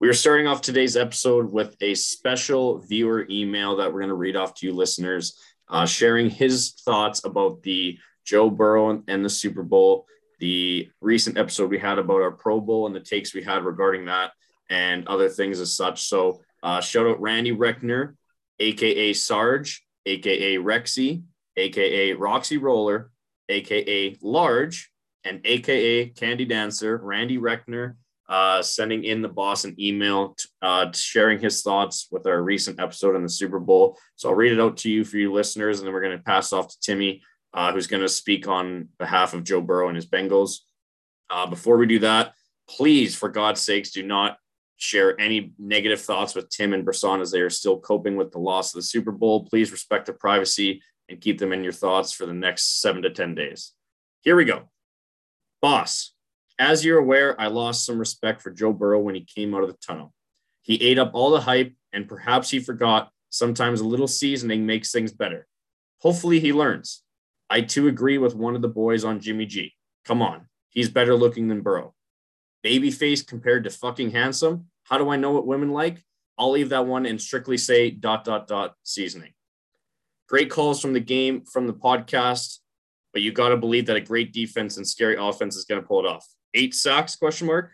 We are starting off today's episode with a special viewer email that we're going to read off to you listeners, uh, sharing his thoughts about the Joe Burrow and the Super Bowl, the recent episode we had about our Pro Bowl and the takes we had regarding that, and other things as such. So, uh, shout out Randy Reckner, aka Sarge, aka Rexy, aka Roxy Roller, aka Large, and aka Candy Dancer, Randy Reckner, uh, sending in the boss an email, t- uh, sharing his thoughts with our recent episode in the Super Bowl. So I'll read it out to you for you listeners, and then we're going to pass off to Timmy, uh, who's going to speak on behalf of Joe Burrow and his Bengals. Uh, before we do that, please, for God's sakes, do not share any negative thoughts with Tim and Brisson as they are still coping with the loss of the Super Bowl. Please respect their privacy and keep them in your thoughts for the next seven to 10 days. Here we go. Boss, as you're aware, I lost some respect for Joe Burrow when he came out of the tunnel. He ate up all the hype, and perhaps he forgot sometimes a little seasoning makes things better. Hopefully, he learns. I too agree with one of the boys on Jimmy G. Come on, he's better looking than Burrow. Babyface compared to fucking handsome. How do I know what women like? I'll leave that one and strictly say dot dot dot seasoning. Great calls from the game from the podcast, but you got to believe that a great defense and scary offense is going to pull it off eight sacks question mark.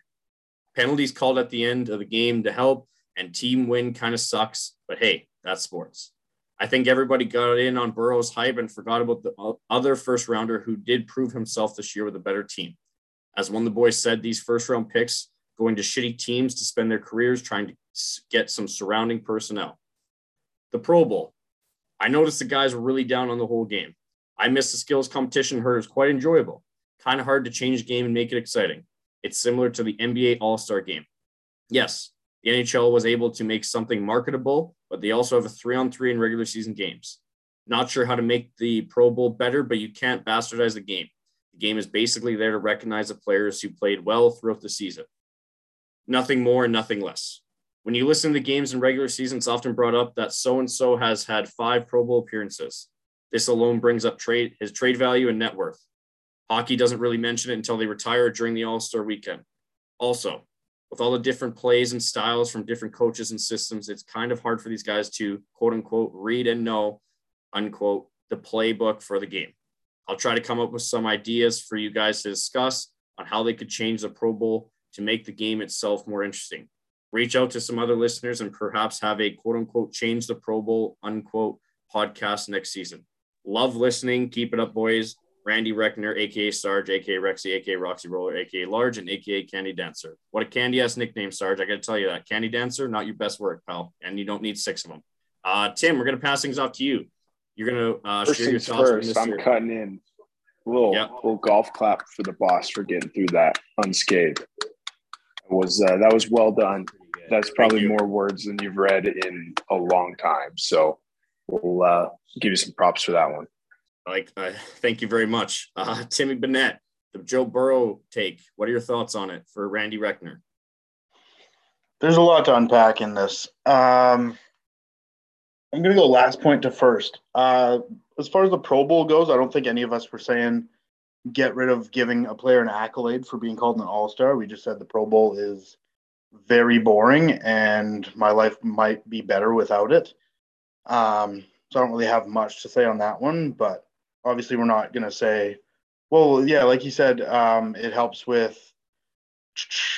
Penalties called at the end of the game to help and team win kind of sucks but hey that's sports. I think everybody got in on burrow's hype and forgot about the other first rounder who did prove himself this year with a better team. As one of the boys said these first round picks going to shitty teams to spend their careers trying to get some surrounding personnel. The pro bowl. I noticed the guys were really down on the whole game. I missed the skills competition heard quite enjoyable kind of hard to change game and make it exciting. It's similar to the NBA All Star game. Yes, the NHL was able to make something marketable, but they also have a three on three in regular season games. Not sure how to make the Pro Bowl better, but you can't bastardize the game. The game is basically there to recognize the players who played well throughout the season. Nothing more and nothing less. When you listen to the games in regular season, it's often brought up that so and so has had five Pro Bowl appearances. This alone brings up trade his trade value and net worth. Hockey doesn't really mention it until they retire during the All Star weekend. Also, with all the different plays and styles from different coaches and systems, it's kind of hard for these guys to quote unquote read and know, unquote, the playbook for the game. I'll try to come up with some ideas for you guys to discuss on how they could change the Pro Bowl to make the game itself more interesting. Reach out to some other listeners and perhaps have a quote unquote change the Pro Bowl unquote podcast next season. Love listening. Keep it up, boys. Randy Reckner, aka Sarge, aka Rexy, aka Roxy Roller, aka Large, and aka Candy Dancer. What a candy ass nickname, Sarge. I got to tell you that. Candy Dancer, not your best work, pal. And you don't need six of them. Uh, Tim, we're going to pass things off to you. You're going to uh, share your thoughts. First, I'm cutting in a little, yep. little golf clap for the boss for getting through that unscathed. It was uh, that was well done. That's probably more words than you've read in a long time. So we'll uh, give you some props for that one. Like, uh, thank you very much, uh, Timmy Bennett. The Joe Burrow take. What are your thoughts on it for Randy Reckner? There's a lot to unpack in this. Um, I'm going to go last point to first. Uh, as far as the Pro Bowl goes, I don't think any of us were saying get rid of giving a player an accolade for being called an All Star. We just said the Pro Bowl is very boring and my life might be better without it. Um, so I don't really have much to say on that one, but obviously we're not going to say, well, yeah, like you said, um, it helps with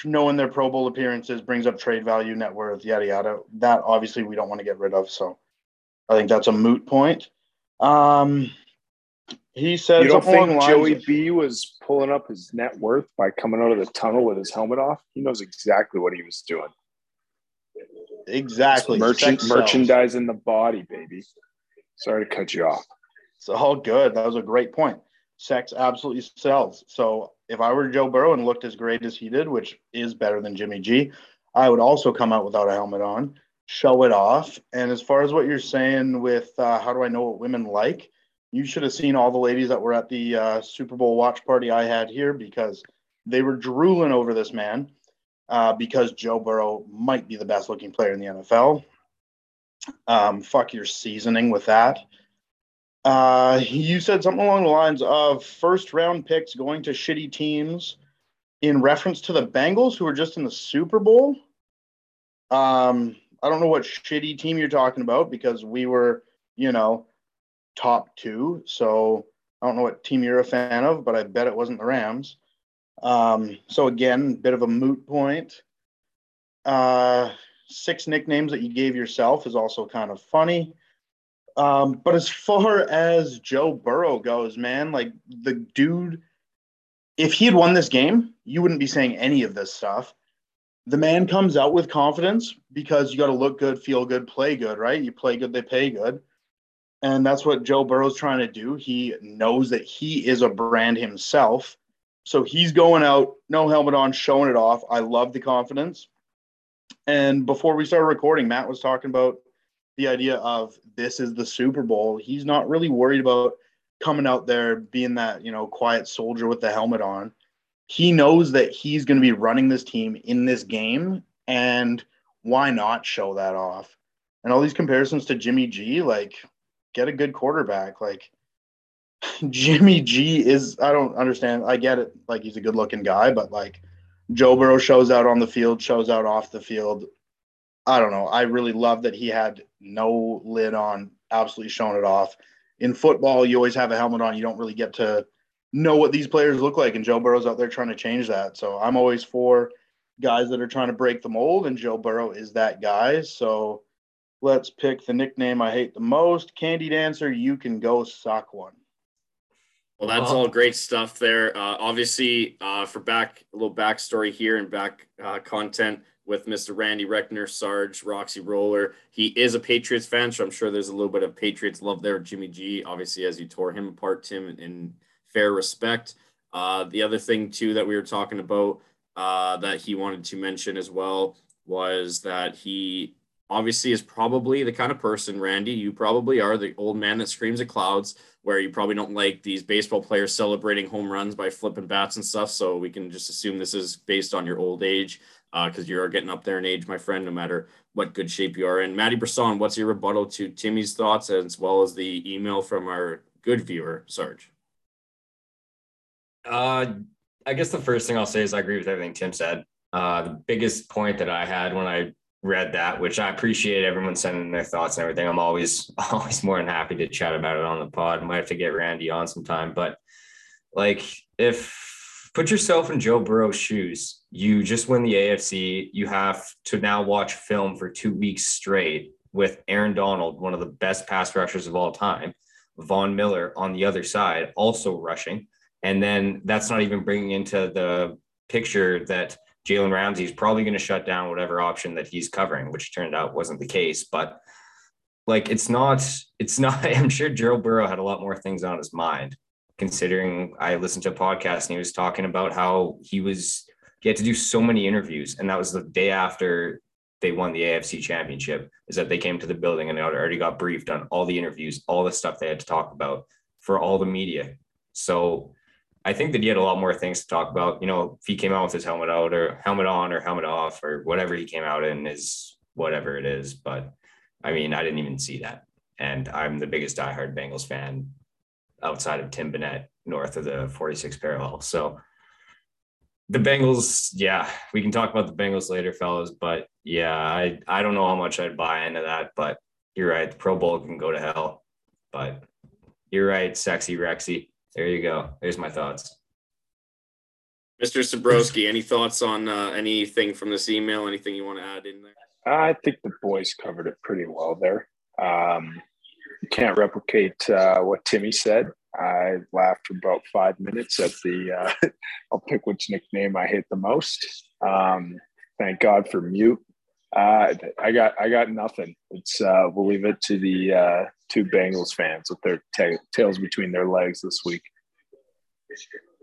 knowing their Pro Bowl appearances, brings up trade value, net worth, yada yada. That obviously we don't want to get rid of. So I think that's a moot point. Um, he said, "You don't think Joey of, B was pulling up his net worth by coming out of the tunnel with his helmet off? He knows exactly what he was doing. Exactly, merchant, merchandising the body, baby. Sorry to cut you off. It's all good. That was a great point. Sex absolutely sells. So if I were Joe Burrow and looked as great as he did, which is better than Jimmy G, I would also come out without a helmet on, show it off. And as far as what you're saying with uh, how do I know what women like, you should have seen all the ladies that were at the uh, Super Bowl watch party I had here because they were drooling over this man uh, because Joe Burrow might be the best looking player in the NFL. Um, fuck your seasoning with that. Uh, you said something along the lines of first round picks going to shitty teams in reference to the Bengals who were just in the Super Bowl. Um, I don't know what shitty team you're talking about because we were, you know, top two. So I don't know what team you're a fan of, but I bet it wasn't the Rams. Um, so again, bit of a moot point. Uh, six nicknames that you gave yourself is also kind of funny. Um, but as far as Joe Burrow goes, man, like the dude, if he had won this game, you wouldn't be saying any of this stuff. The man comes out with confidence because you got to look good, feel good, play good, right? You play good, they pay good. And that's what Joe Burrow's trying to do. He knows that he is a brand himself. So he's going out, no helmet on, showing it off. I love the confidence. And before we started recording, Matt was talking about the idea of this is the Super Bowl. He's not really worried about coming out there being that, you know, quiet soldier with the helmet on. He knows that he's going to be running this team in this game and why not show that off? And all these comparisons to Jimmy G, like get a good quarterback. Like Jimmy G is I don't understand. I get it. Like he's a good looking guy, but like Joe Burrow shows out on the field, shows out off the field. I don't know. I really love that he had no lid on, absolutely showing it off. In football, you always have a helmet on. You don't really get to know what these players look like, and Joe Burrow's out there trying to change that. So I'm always for guys that are trying to break the mold, and Joe Burrow is that guy. So let's pick the nickname I hate the most. Candy Dancer, you can go sock one. Well, that's all great stuff there. Uh, obviously, uh, for back a little backstory here and back uh, content with Mr. Randy Reckner, Sarge, Roxy Roller. He is a Patriots fan, so I'm sure there's a little bit of Patriots love there. Jimmy G, obviously, as you tore him apart, Tim, in, in fair respect. Uh, the other thing too that we were talking about uh, that he wanted to mention as well was that he obviously is probably the kind of person, Randy, you probably are the old man that screams at clouds, where you probably don't like these baseball players celebrating home runs by flipping bats and stuff. So we can just assume this is based on your old age, because uh, you are getting up there in age, my friend, no matter what good shape you are in. Maddie Brisson, what's your rebuttal to Timmy's thoughts as well as the email from our good viewer, Sarge? Uh, I guess the first thing I'll say is I agree with everything Tim said. Uh, the biggest point that I had when I read that, which I appreciate everyone sending their thoughts and everything. I'm always always more than happy to chat about it on the pod. Might have to get Randy on sometime, but like if put yourself in Joe Burrow's shoes, you just win the AFC. You have to now watch film for two weeks straight with Aaron Donald, one of the best pass rushers of all time, Von Miller on the other side, also rushing. And then that's not even bringing into the picture that Jalen Ramsey is probably going to shut down whatever option that he's covering, which turned out wasn't the case. But like, it's not, it's not, I'm sure Joe Burrow had a lot more things on his mind, considering I listened to a podcast and he was talking about how he was, he had to do so many interviews. And that was the day after they won the AFC championship, is that they came to the building and they already got briefed on all the interviews, all the stuff they had to talk about for all the media. So I think that he had a lot more things to talk about. You know, if he came out with his helmet out or helmet on or helmet off or whatever he came out in is whatever it is. But I mean, I didn't even see that. And I'm the biggest diehard Bengals fan outside of Tim Bennett, north of the 46 parallel. So the Bengals, yeah, we can talk about the Bengals later, fellas. But yeah, I, I don't know how much I'd buy into that, but you're right. The Pro Bowl can go to hell. But you're right, sexy Rexy there you go. There's my thoughts. Mr. Sabrowski, any thoughts on uh, anything from this email? Anything you want to add in there? I think the boys covered it pretty well there. Um, you can't replicate uh, what Timmy said. I laughed for about five minutes at the. Uh, I'll pick which nickname I hate the most. Um, thank God for mute. Uh, I got I got nothing. It's uh, we'll leave it to the uh, two Bengals fans with their ta- tails between their legs this week.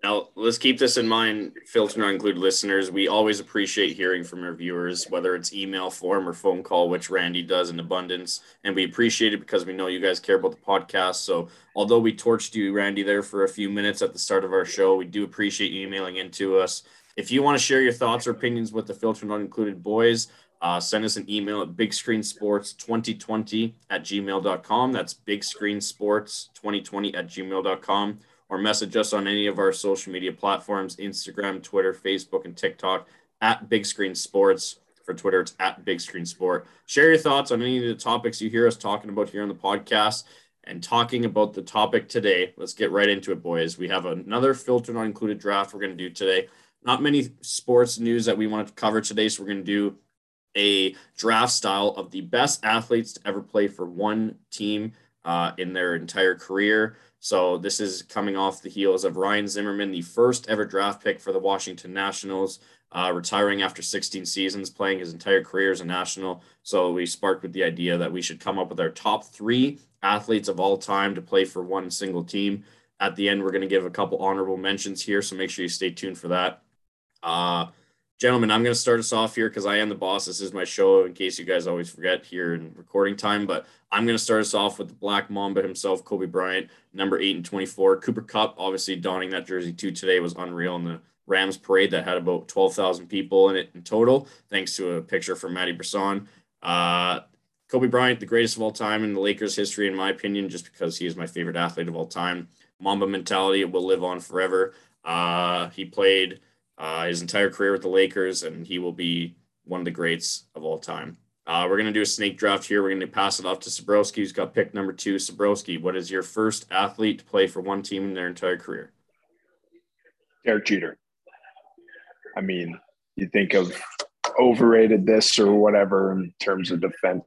Now let's keep this in mind, filter not include listeners. We always appreciate hearing from our viewers, whether it's email form or phone call, which Randy does in abundance, and we appreciate it because we know you guys care about the podcast. So although we torched you, Randy, there for a few minutes at the start of our show, we do appreciate you emailing into us. If you want to share your thoughts or opinions with the filter not included boys, uh, send us an email at bigscreensports2020 at gmail.com. That's bigscreensports2020 at gmail.com. Or message us on any of our social media platforms Instagram, Twitter, Facebook, and TikTok at Big Screen Sports. For Twitter, it's at Big Screen Sport. Share your thoughts on any of the topics you hear us talking about here on the podcast. And talking about the topic today, let's get right into it, boys. We have another filter not included draft we're going to do today. Not many sports news that we want to cover today, so we're going to do a draft style of the best athletes to ever play for one team uh, in their entire career. So this is coming off the heels of Ryan Zimmerman, the first ever draft pick for the Washington Nationals uh, retiring after 16 seasons, playing his entire career as a national. So we sparked with the idea that we should come up with our top three athletes of all time to play for one single team. At the end, we're going to give a couple honorable mentions here, so make sure you stay tuned for that. Uh, gentlemen, I'm going to start us off here because I am the boss. This is my show, in case you guys always forget here in recording time. But I'm going to start us off with the Black Mamba himself, Kobe Bryant, number eight and 24. Cooper Kupp, obviously donning that jersey too today, was unreal in the Rams parade that had about 12,000 people in it in total, thanks to a picture from Matty Brisson. Uh, Kobe Bryant, the greatest of all time in the Lakers history, in my opinion, just because he is my favorite athlete of all time. Mamba mentality will live on forever. Uh, he played uh, his entire career with the Lakers, and he will be one of the greats of all time. Uh, we're going to do a snake draft here. We're going to pass it off to Sabrowski, who's got pick number two. Sabrowski, what is your first athlete to play for one team in their entire career? Derek Jeter. I mean, you think of overrated this or whatever in terms of defense,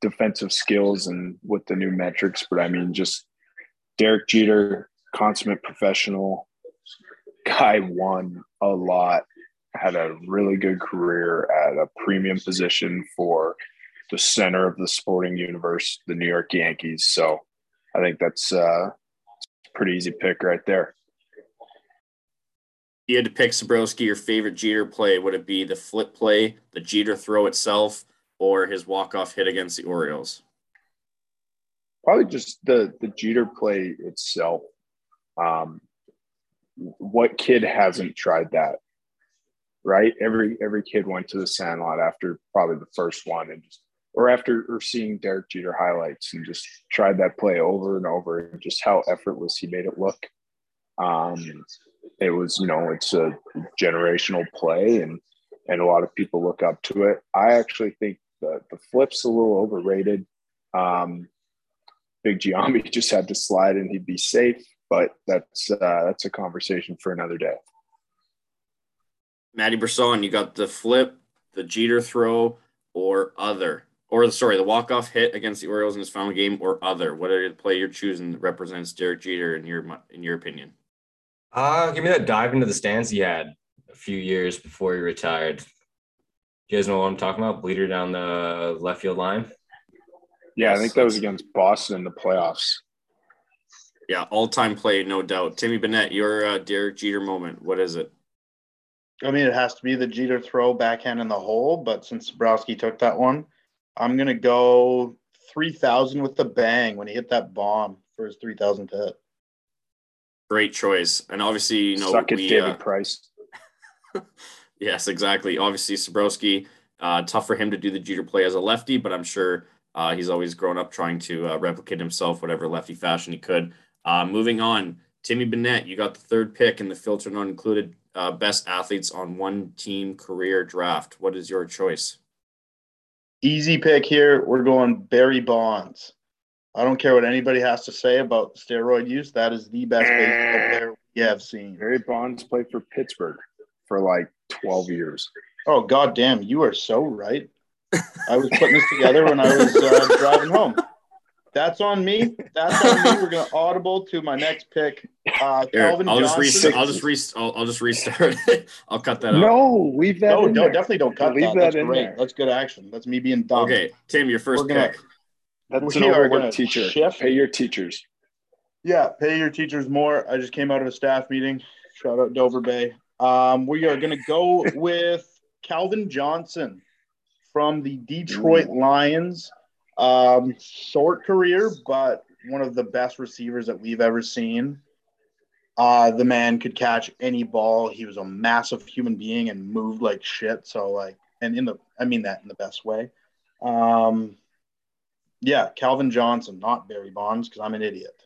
defensive skills and with the new metrics, but I mean, just Derek Jeter, consummate professional, guy won a lot, had a really good career at a premium position for the center of the sporting universe, the New York Yankees. So I think that's uh, a pretty easy pick right there you had to pick Sabrowski, your favorite Jeter play, would it be the flip play, the Jeter throw itself, or his walk-off hit against the Orioles? Probably just the the Jeter play itself. Um, what kid hasn't tried that? Right? Every every kid went to the Sandlot after probably the first one and just or after or seeing Derek Jeter highlights and just tried that play over and over and just how effortless he made it look. Um, it was, you know, it's a generational play and and a lot of people look up to it. I actually think the the flip's a little overrated. Um, Big Giambi just had to slide and he'd be safe, but that's uh, that's a conversation for another day. Matty Brisson, you got the flip, the Jeter throw, or other, or the sorry, the walk off hit against the Orioles in his final game, or other. What are the play you're choosing that represents Derek Jeter in your in your opinion? Uh, give me that dive into the stands he had a few years before he retired. You guys know what I'm talking about? Bleeder down the left field line. Yeah, I think that was against Boston in the playoffs. Yeah, all time play, no doubt. Timmy Bennett, your uh, Derek Jeter moment. What is it? I mean, it has to be the Jeter throw backhand in the hole, but since Sabrowski took that one, I'm gonna go three thousand with the bang when he hit that bomb for his three thousandth hit. Great choice. And obviously, you know, Suck it, we, David uh, Price. yes, exactly. Obviously, Sabrowski, uh, tough for him to do the Jeter play as a lefty, but I'm sure uh, he's always grown up trying to uh, replicate himself, whatever lefty fashion he could. Uh, moving on, Timmy Bennett, you got the third pick in the filter not included uh, best athletes on one team career draft. What is your choice? Easy pick here. We're going Barry Bonds. I don't care what anybody has to say about steroid use. That is the best baseball player we have seen. Barry Bonds played for Pittsburgh for like 12 years. Oh, god damn. You are so right. I was putting this together when I was uh, driving home. That's on me. That's on me. We're gonna audible to my next pick. Uh, Calvin I'll Johnson. just restart. I'll just restart. I'll, I'll, just restart. I'll cut that out. No, leave that. No, no, there. definitely don't cut leave that. that That's in great. there. That's good action. That's me being dumb. Okay, Tim, your 1st pick. That's we an overworked teacher. Shift. Pay your teachers. Yeah, pay your teachers more. I just came out of a staff meeting. Shout out Dover Bay. Um, we are going to go with Calvin Johnson from the Detroit Lions. Um, short career, but one of the best receivers that we've ever seen. Uh, the man could catch any ball. He was a massive human being and moved like shit. So like, and in the, I mean that in the best way. Um, yeah, Calvin Johnson, not Barry Bonds, because I'm an idiot.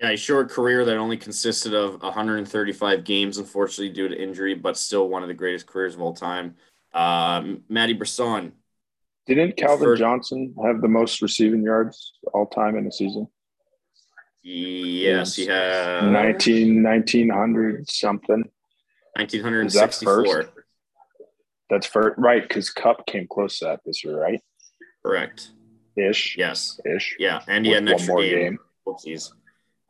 Yeah, a short career that only consisted of 135 games, unfortunately, due to injury, but still one of the greatest careers of all time. Uh, Matty Brisson. Didn't Calvin first, Johnson have the most receiving yards all time in a season? Yes, he had 19, 1900 something. 1964. That That's for right because Kupp came close to that this year, right? Correct. Ish. Yes. Ish. Yeah, and he had an extra game. game. Oopsies.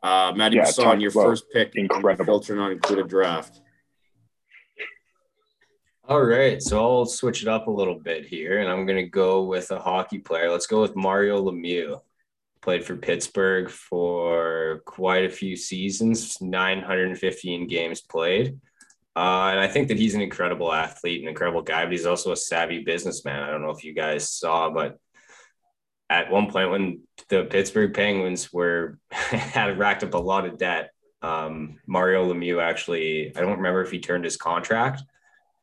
Uh, Matty yeah, your first pick, incredible. Filter not included draft. All right, so I'll switch it up a little bit here, and I'm going to go with a hockey player. Let's go with Mario Lemieux. Played for Pittsburgh for quite a few seasons, 915 games played. Uh, and I think that he's an incredible athlete, an incredible guy, but he's also a savvy businessman. I don't know if you guys saw, but at one point when the Pittsburgh Penguins were had racked up a lot of debt, um, Mario Lemieux actually, I don't remember if he turned his contract,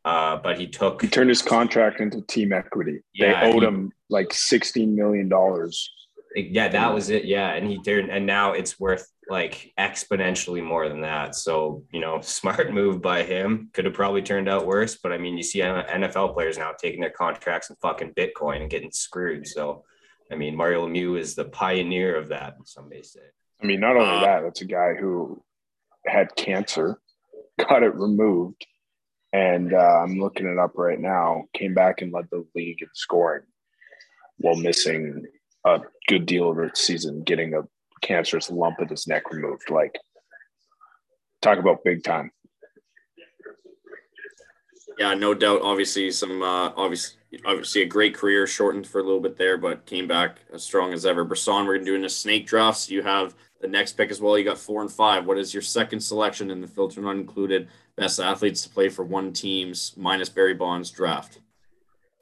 uh, but he took he turned his contract into team equity. Yeah, they owed he, him like sixteen million dollars. Yeah, that was it. Yeah, and he turned, and now it's worth like exponentially more than that. So you know, smart move by him. Could have probably turned out worse, but I mean, you see NFL players now taking their contracts in fucking Bitcoin and getting screwed. So I mean, Mario Lemieux is the pioneer of that, some may say. I mean, not only uh, that, that's a guy who had cancer, got it removed, and uh, I'm looking it up right now. Came back and led the league in scoring while missing a good deal of its season, getting a cancerous lump in his neck removed. Like, talk about big time. Yeah, no doubt. Obviously, some uh, obviously obviously a great career, shortened for a little bit there, but came back as strong as ever. Brisson, we're doing a snake draft. So you have the next pick as well. You got four and five. What is your second selection in the filter not included best athletes to play for one team's minus Barry Bonds draft?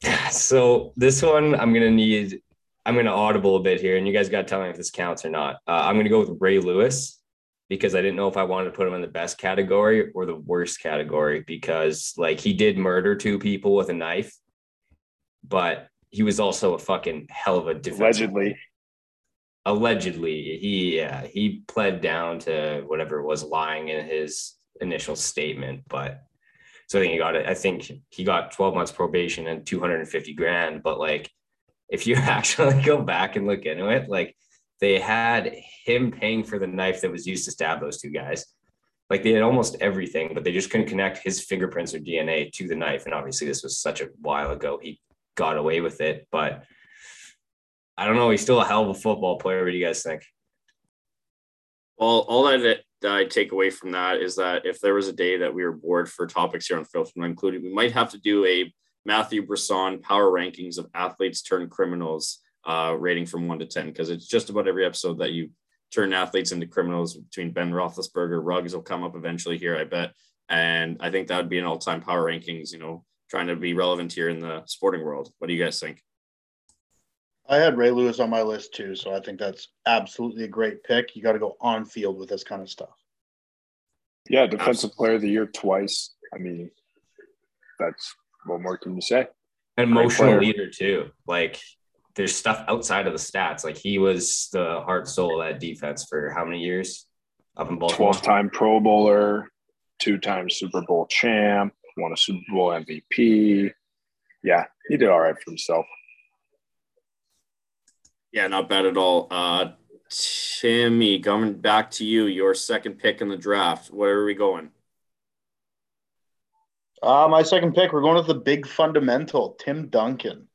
So this one, I'm gonna need. I'm gonna audible a bit here, and you guys got to tell me if this counts or not. Uh, I'm gonna go with Ray Lewis because I didn't know if I wanted to put him in the best category or the worst category because like he did murder two people with a knife but he was also a fucking hell of a defense. Allegedly. Allegedly, he yeah, he pled down to whatever was lying in his initial statement, but so I think he got it. I think he got 12 months probation and 250 grand. But like, if you actually go back and look into it, like they had him paying for the knife that was used to stab those two guys. Like they had almost everything, but they just couldn't connect his fingerprints or DNA to the knife. And obviously, this was such a while ago. He got away with it. But I don't know. He's still a hell of a football player. What do you guys think? Well, all that, that I take away from that is that if there was a day that we were bored for topics here on Filth included, we might have to do a Matthew Brisson power rankings of athletes turned criminals uh, rating from one to 10, because it's just about every episode that you turn athletes into criminals between Ben Roethlisberger, Ruggs will come up eventually here, I bet. And I think that would be an all time power rankings, you know, trying to be relevant here in the sporting world. What do you guys think? I had Ray Lewis on my list too, so I think that's absolutely a great pick. You got to go on field with this kind of stuff. Yeah, defensive player of the year twice. I mean, that's what more can you say? An emotional leader too. Like there's stuff outside of the stats. Like he was the heart soul of that defense for how many years up in Baltimore? 12 time Pro Bowler, two time Super Bowl champ, won a Super Bowl MVP. Yeah, he did all right for himself. Yeah, not bad at all. Uh, Timmy, coming back to you, your second pick in the draft. Where are we going? Uh, my second pick, we're going with the big fundamental, Tim Duncan.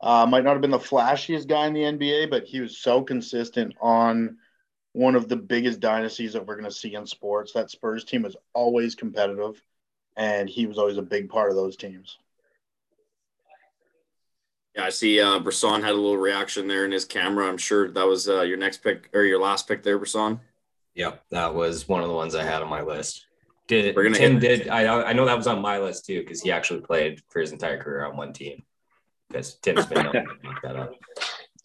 Uh, might not have been the flashiest guy in the NBA, but he was so consistent on one of the biggest dynasties that we're going to see in sports. That Spurs team is always competitive and he was always a big part of those teams. Yeah, I see uh, Brisson had a little reaction there in his camera. I'm sure that was uh, your next pick or your last pick there, Brisson. Yep, that was one of the ones I had on my list. Did We're gonna Tim hit- did I? I know that was on my list too because he actually played for his entire career on one team. Because Tim's been that up.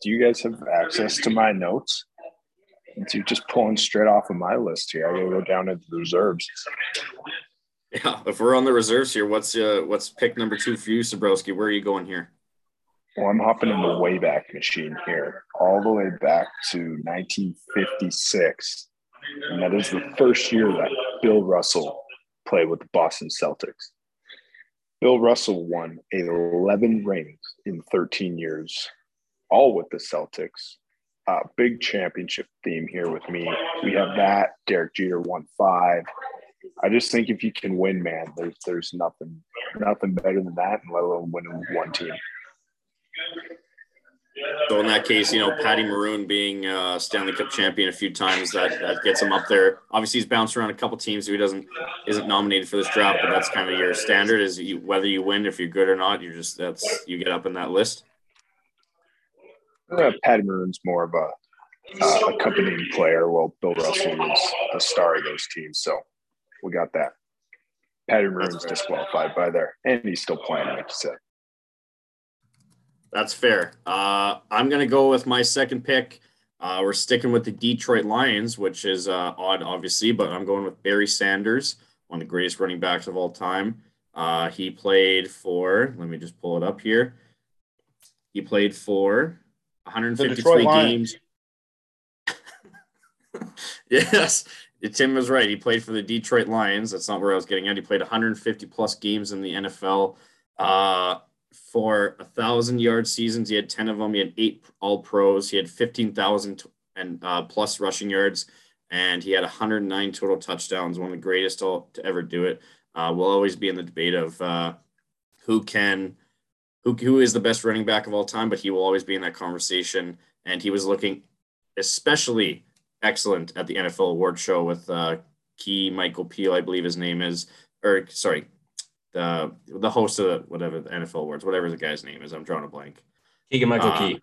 Do you guys have access to my notes? You're just pulling straight off of my list here. I gotta go down into the reserves. Yeah, if we're on the reserves here, what's uh what's pick number two for you, Sabrowski? Where are you going here? Well, I'm hopping in the back machine here, all the way back to 1956. And that is the first year that Bill Russell played with the Boston Celtics. Bill Russell won 11 rings in 13 years, all with the Celtics. Uh, big championship theme here with me. We have that. Derek Jeter won five. I just think if you can win, man, there's there's nothing nothing better than that, and let alone winning one team. So in that case, you know, Patty Maroon being uh, Stanley Cup champion a few times, that that gets him up there. Obviously, he's bounced around a couple teams, so he doesn't isn't nominated for this draft. But that's kind of your standard: is you, whether you win, if you're good or not, you just that's you get up in that list. Uh, Patty Maroon's more of a uh, accompanying player, while Bill Russell is a star of those teams. So we got that. Patty Maroon's disqualified by there, and he's still playing, like you said. That's fair. Uh, I'm going to go with my second pick. Uh, we're sticking with the Detroit Lions, which is uh, odd, obviously, but I'm going with Barry Sanders, one of the greatest running backs of all time. Uh, he played for, let me just pull it up here. He played for 153 games. yes, Tim was right. He played for the Detroit Lions. That's not where I was getting at. He played 150 plus games in the NFL. For a thousand yard seasons, he had 10 of them. He had eight all pros. He had 15,000 and uh, plus rushing yards, and he had 109 total touchdowns. One of the greatest to, to ever do it. Uh, will always be in the debate of uh, who can, who, who is the best running back of all time, but he will always be in that conversation. And he was looking especially excellent at the NFL award show with uh, Key Michael Peel, I believe his name is, or sorry, the the host of the, whatever the NFL awards, whatever the guy's name is. I'm drawing a blank. Keegan Michael uh, Key.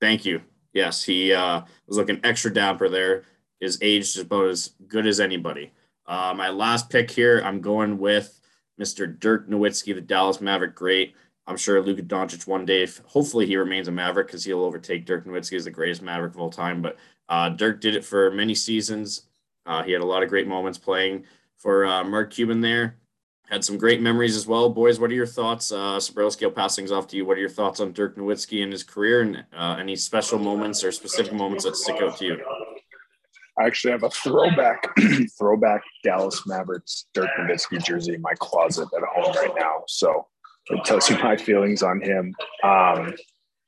Thank you. Yes, he uh, was looking extra dapper there. His age is about as good as anybody. Uh, my last pick here, I'm going with Mr. Dirk Nowitzki, the Dallas Maverick great. I'm sure Luka Doncic one day, if, hopefully he remains a Maverick because he'll overtake Dirk Nowitzki as the greatest Maverick of all time. But uh, Dirk did it for many seasons. Uh, he had a lot of great moments playing for uh, Mark Cuban there had some great memories as well. Boys, what are your thoughts? Uh, Sabrowski, I'll pass things off to you. What are your thoughts on Dirk Nowitzki and his career and uh, any special moments or specific moments that stick out to you? I actually have a throwback, throwback Dallas Mavericks Dirk Nowitzki jersey in my closet at home right now. So it tells you my feelings on him. Um,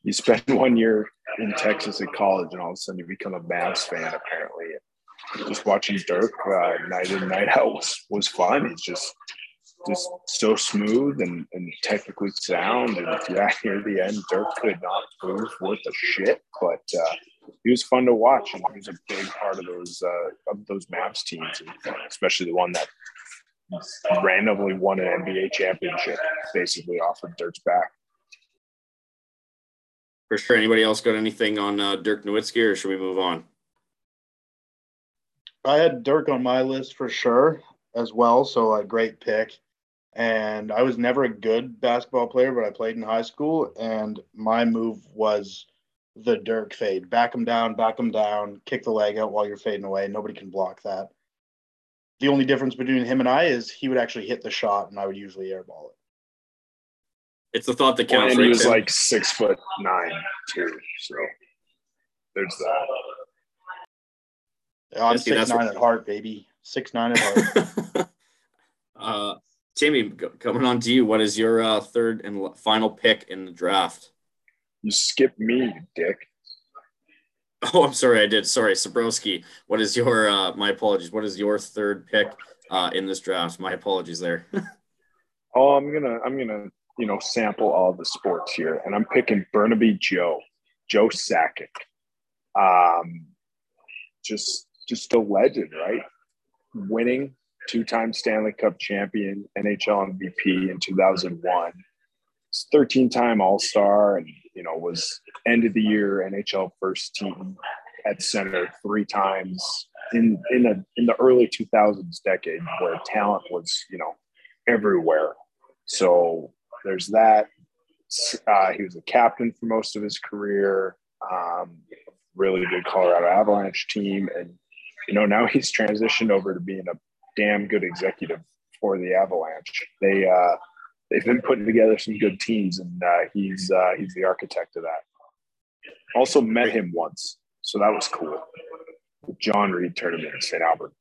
you spend one year in Texas at college, and all of a sudden you become a Mavs fan. Apparently, just watching Dirk uh, night in night out was was fun. He's just just so smooth and, and technically sound. And yeah, near the end, Dirk could not move worth a shit, but uh, he was fun to watch, and he was a big part of those uh, of those Mavs teams, especially the one that randomly won an NBA championship, basically off of Dirk's back. For sure. Anybody else got anything on uh, Dirk Nowitzki, or should we move on? I had Dirk on my list for sure as well, so a great pick and I was never a good basketball player, but I played in high school, and my move was the Dirk fade. Back him down, back him down, kick the leg out while you're fading away. Nobody can block that. The only difference between him and I is he would actually hit the shot, and I would usually airball it. It's the thought that counts. Well, and he was like six foot nine too, so there's that. Yeah, I'm six nine what... at heart, baby. Six nine at heart. uh, Timmy, coming on to you. What is your uh, third and final pick in the draft? You skipped me, you dick. Oh, I'm sorry, I did. Sorry, Sabrowski. What is your? Uh, my apologies. What is your third pick uh, in this draft? My apologies there. oh, I'm gonna, I'm gonna, you know, sample all the sports here, and I'm picking Burnaby Joe, Joe Sakic. Um, just, just a legend, right? Winning two-time Stanley Cup champion, NHL MVP in 2001. 13-time All-Star, and you know was end of the year NHL first team at center three times in in a in the early 2000s decade where talent was you know everywhere. So there's that. Uh, he was a captain for most of his career. Um, really good Colorado Avalanche team, and you know now he's transitioned over to being a damn good executive for the Avalanche. They uh, they've been putting together some good teams, and uh, he's uh, he's the architect of that. Also met him once, so that was cool. the John Reed tournament in St. Albert.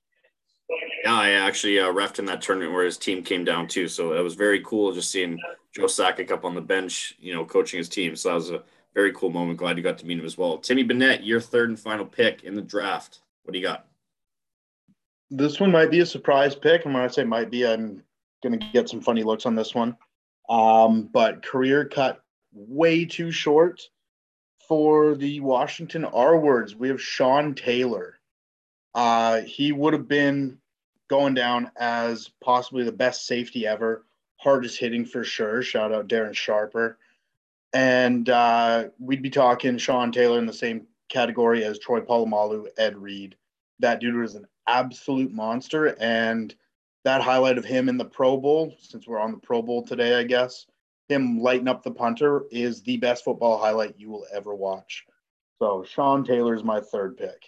Yeah, I actually uh, refed in that tournament where his team came down too. So it was very cool just seeing Joe Sakic up on the bench, you know, coaching his team. So that was a very cool moment. Glad you got to meet him as well. Timmy Bennett, your third and final pick in the draft. What do you got? This one might be a surprise pick. And when I say might be, I'm going to get some funny looks on this one. Um, but career cut way too short for the Washington R words. We have Sean Taylor. Uh, he would have been going down as possibly the best safety ever, hardest hitting for sure. Shout out Darren Sharper. And uh, we'd be talking Sean Taylor in the same category as Troy Polamalu, Ed Reed. That dude was an absolute monster. And that highlight of him in the Pro Bowl, since we're on the Pro Bowl today, I guess, him lighting up the punter is the best football highlight you will ever watch. So Sean Taylor is my third pick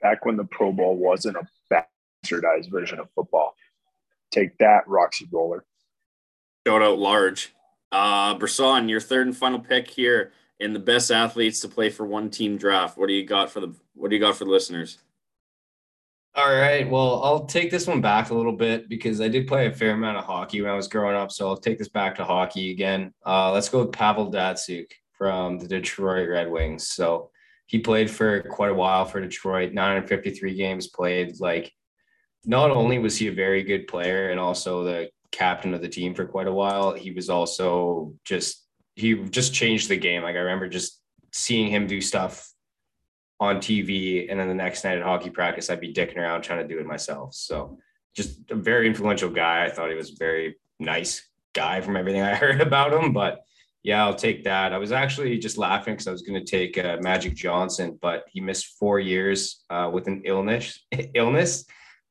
back when the Pro Bowl wasn't a bastardized version of football. Take that, Roxy Roller. Shout out large. Uh, Brisson, your third and final pick here in the best athletes to play for one team draft. What do you got for the What do you got for the listeners? All right. Well, I'll take this one back a little bit because I did play a fair amount of hockey when I was growing up. So I'll take this back to hockey again. Uh, let's go with Pavel Datsyuk from the Detroit Red Wings. So he played for quite a while for Detroit, 953 games played. Like, not only was he a very good player and also the captain of the team for quite a while, he was also just, he just changed the game. Like, I remember just seeing him do stuff on TV. And then the next night at hockey practice, I'd be dicking around trying to do it myself. So, just a very influential guy. I thought he was a very nice guy from everything I heard about him, but yeah, I'll take that. I was actually just laughing because I was going to take uh, Magic Johnson, but he missed four years uh, with an illness. illness,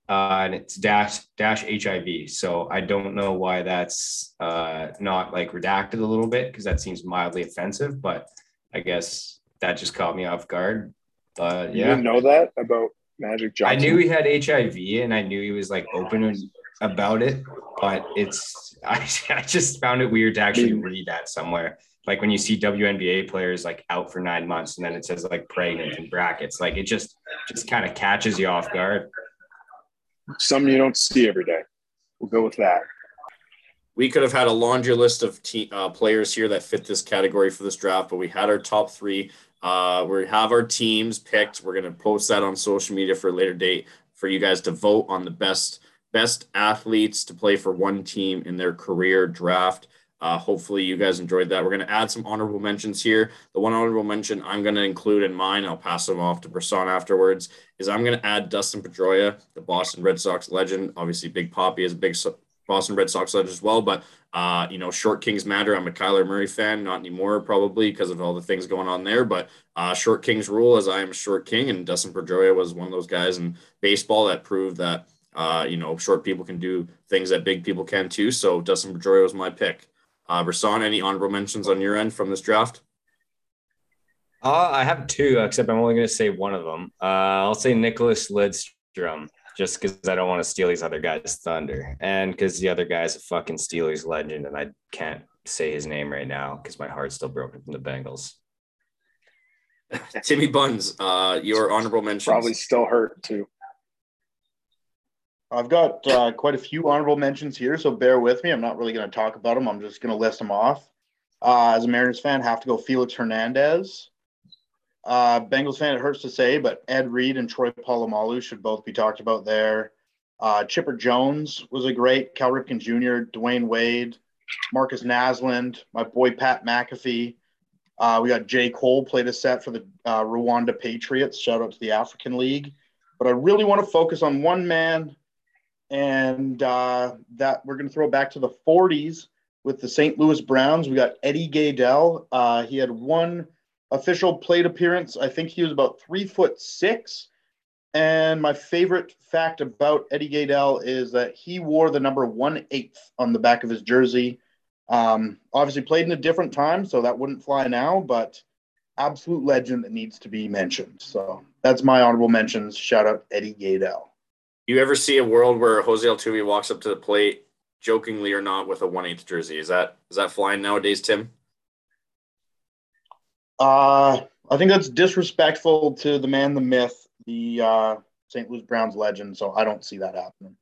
uh, and it's dash dash HIV. So I don't know why that's uh, not like redacted a little bit because that seems mildly offensive. But I guess that just caught me off guard. But yeah, you didn't know that about Magic Johnson. I knew he had HIV, and I knew he was like open about it, but it's I, I just found it weird to actually read that somewhere. Like when you see WNBA players like out for nine months and then it says like pregnant in brackets, like it just just kind of catches you off guard. Some you don't see every day. We'll go with that. We could have had a laundry list of te- uh, players here that fit this category for this draft, but we had our top three. Uh, we have our teams picked. We're going to post that on social media for a later date for you guys to vote on the best best athletes to play for one team in their career draft. Uh, hopefully, you guys enjoyed that. We're going to add some honorable mentions here. The one honorable mention I'm going to include in mine, I'll pass them off to Brisson afterwards, is I'm going to add Dustin Pedroia, the Boston Red Sox legend. Obviously, Big Papi is a big Boston Red Sox legend as well. But, uh, you know, short kings matter. I'm a Kyler Murray fan, not anymore, probably because of all the things going on there. But uh, short kings rule as I am a short king. And Dustin Pedroia was one of those guys in baseball that proved that uh, you know, short people can do things that big people can too. So Dustin Pedroia was my pick. Uh, Brisson, any honorable mentions on your end from this draft? Uh, I have two, except I'm only going to say one of them. Uh, I'll say Nicklas Lidstrom, just because I don't want to steal these other guys' thunder, and because the other guy's a fucking Steelers legend, and I can't say his name right now because my heart's still broken from the Bengals. Timmy Buns, uh, your honorable mention Probably still hurt too. I've got uh, quite a few honorable mentions here, so bear with me. I'm not really going to talk about them. I'm just going to list them off. Uh, as a Mariners fan, have to go Felix Hernandez. Uh, Bengals fan, it hurts to say, but Ed Reed and Troy Polamalu should both be talked about there. Uh, Chipper Jones was a great. Cal Ripken Jr., Dwyane Wade, Markus Naslund, my boy Pat McAfee. Uh, we got Jay Cole played a set for the uh, Rwanda Patriots. Shout out to the African League. But I really want to focus on one man and uh, that we're going to throw back to the 40s with the St. Louis Browns. We got Eddie Gaedel. Uh, he had one official plate appearance. I think he was about three foot six. And my favorite fact about Eddie Gaedel is that he wore the number one eighth on the back of his jersey. Um, obviously, played in a different time, so that wouldn't fly now, but absolute legend that needs to be mentioned. So that's my honorable mentions. Shout out Eddie Gaedel you ever see a world where Jose Altuve walks up to the plate, jokingly or not, with a one eighth jersey? Is that is that flying nowadays, Tim? Uh, I think that's disrespectful to the man, the myth, the uh, St. Louis Browns legend, so I don't see that happening.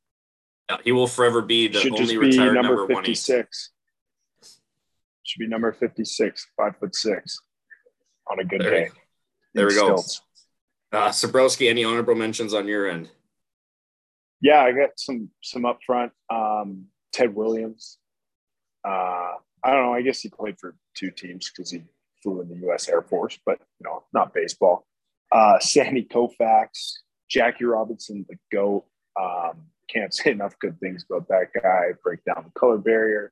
Yeah, he will forever be the Should only retired number, number 56. Should be number 56, five foot six on a good there, day. There we go. Uh, Sabrowski, any honorable mentions on your end? Yeah, I got some some up front. Um, Ted Williams. Uh, I don't know. I guess he played for two teams because he flew in the U.S. Air Force, but you know, not baseball. Uh, Sandy Koufax, Jackie Robinson, the goat. Um, can't say enough good things about that guy. Break down the color barrier.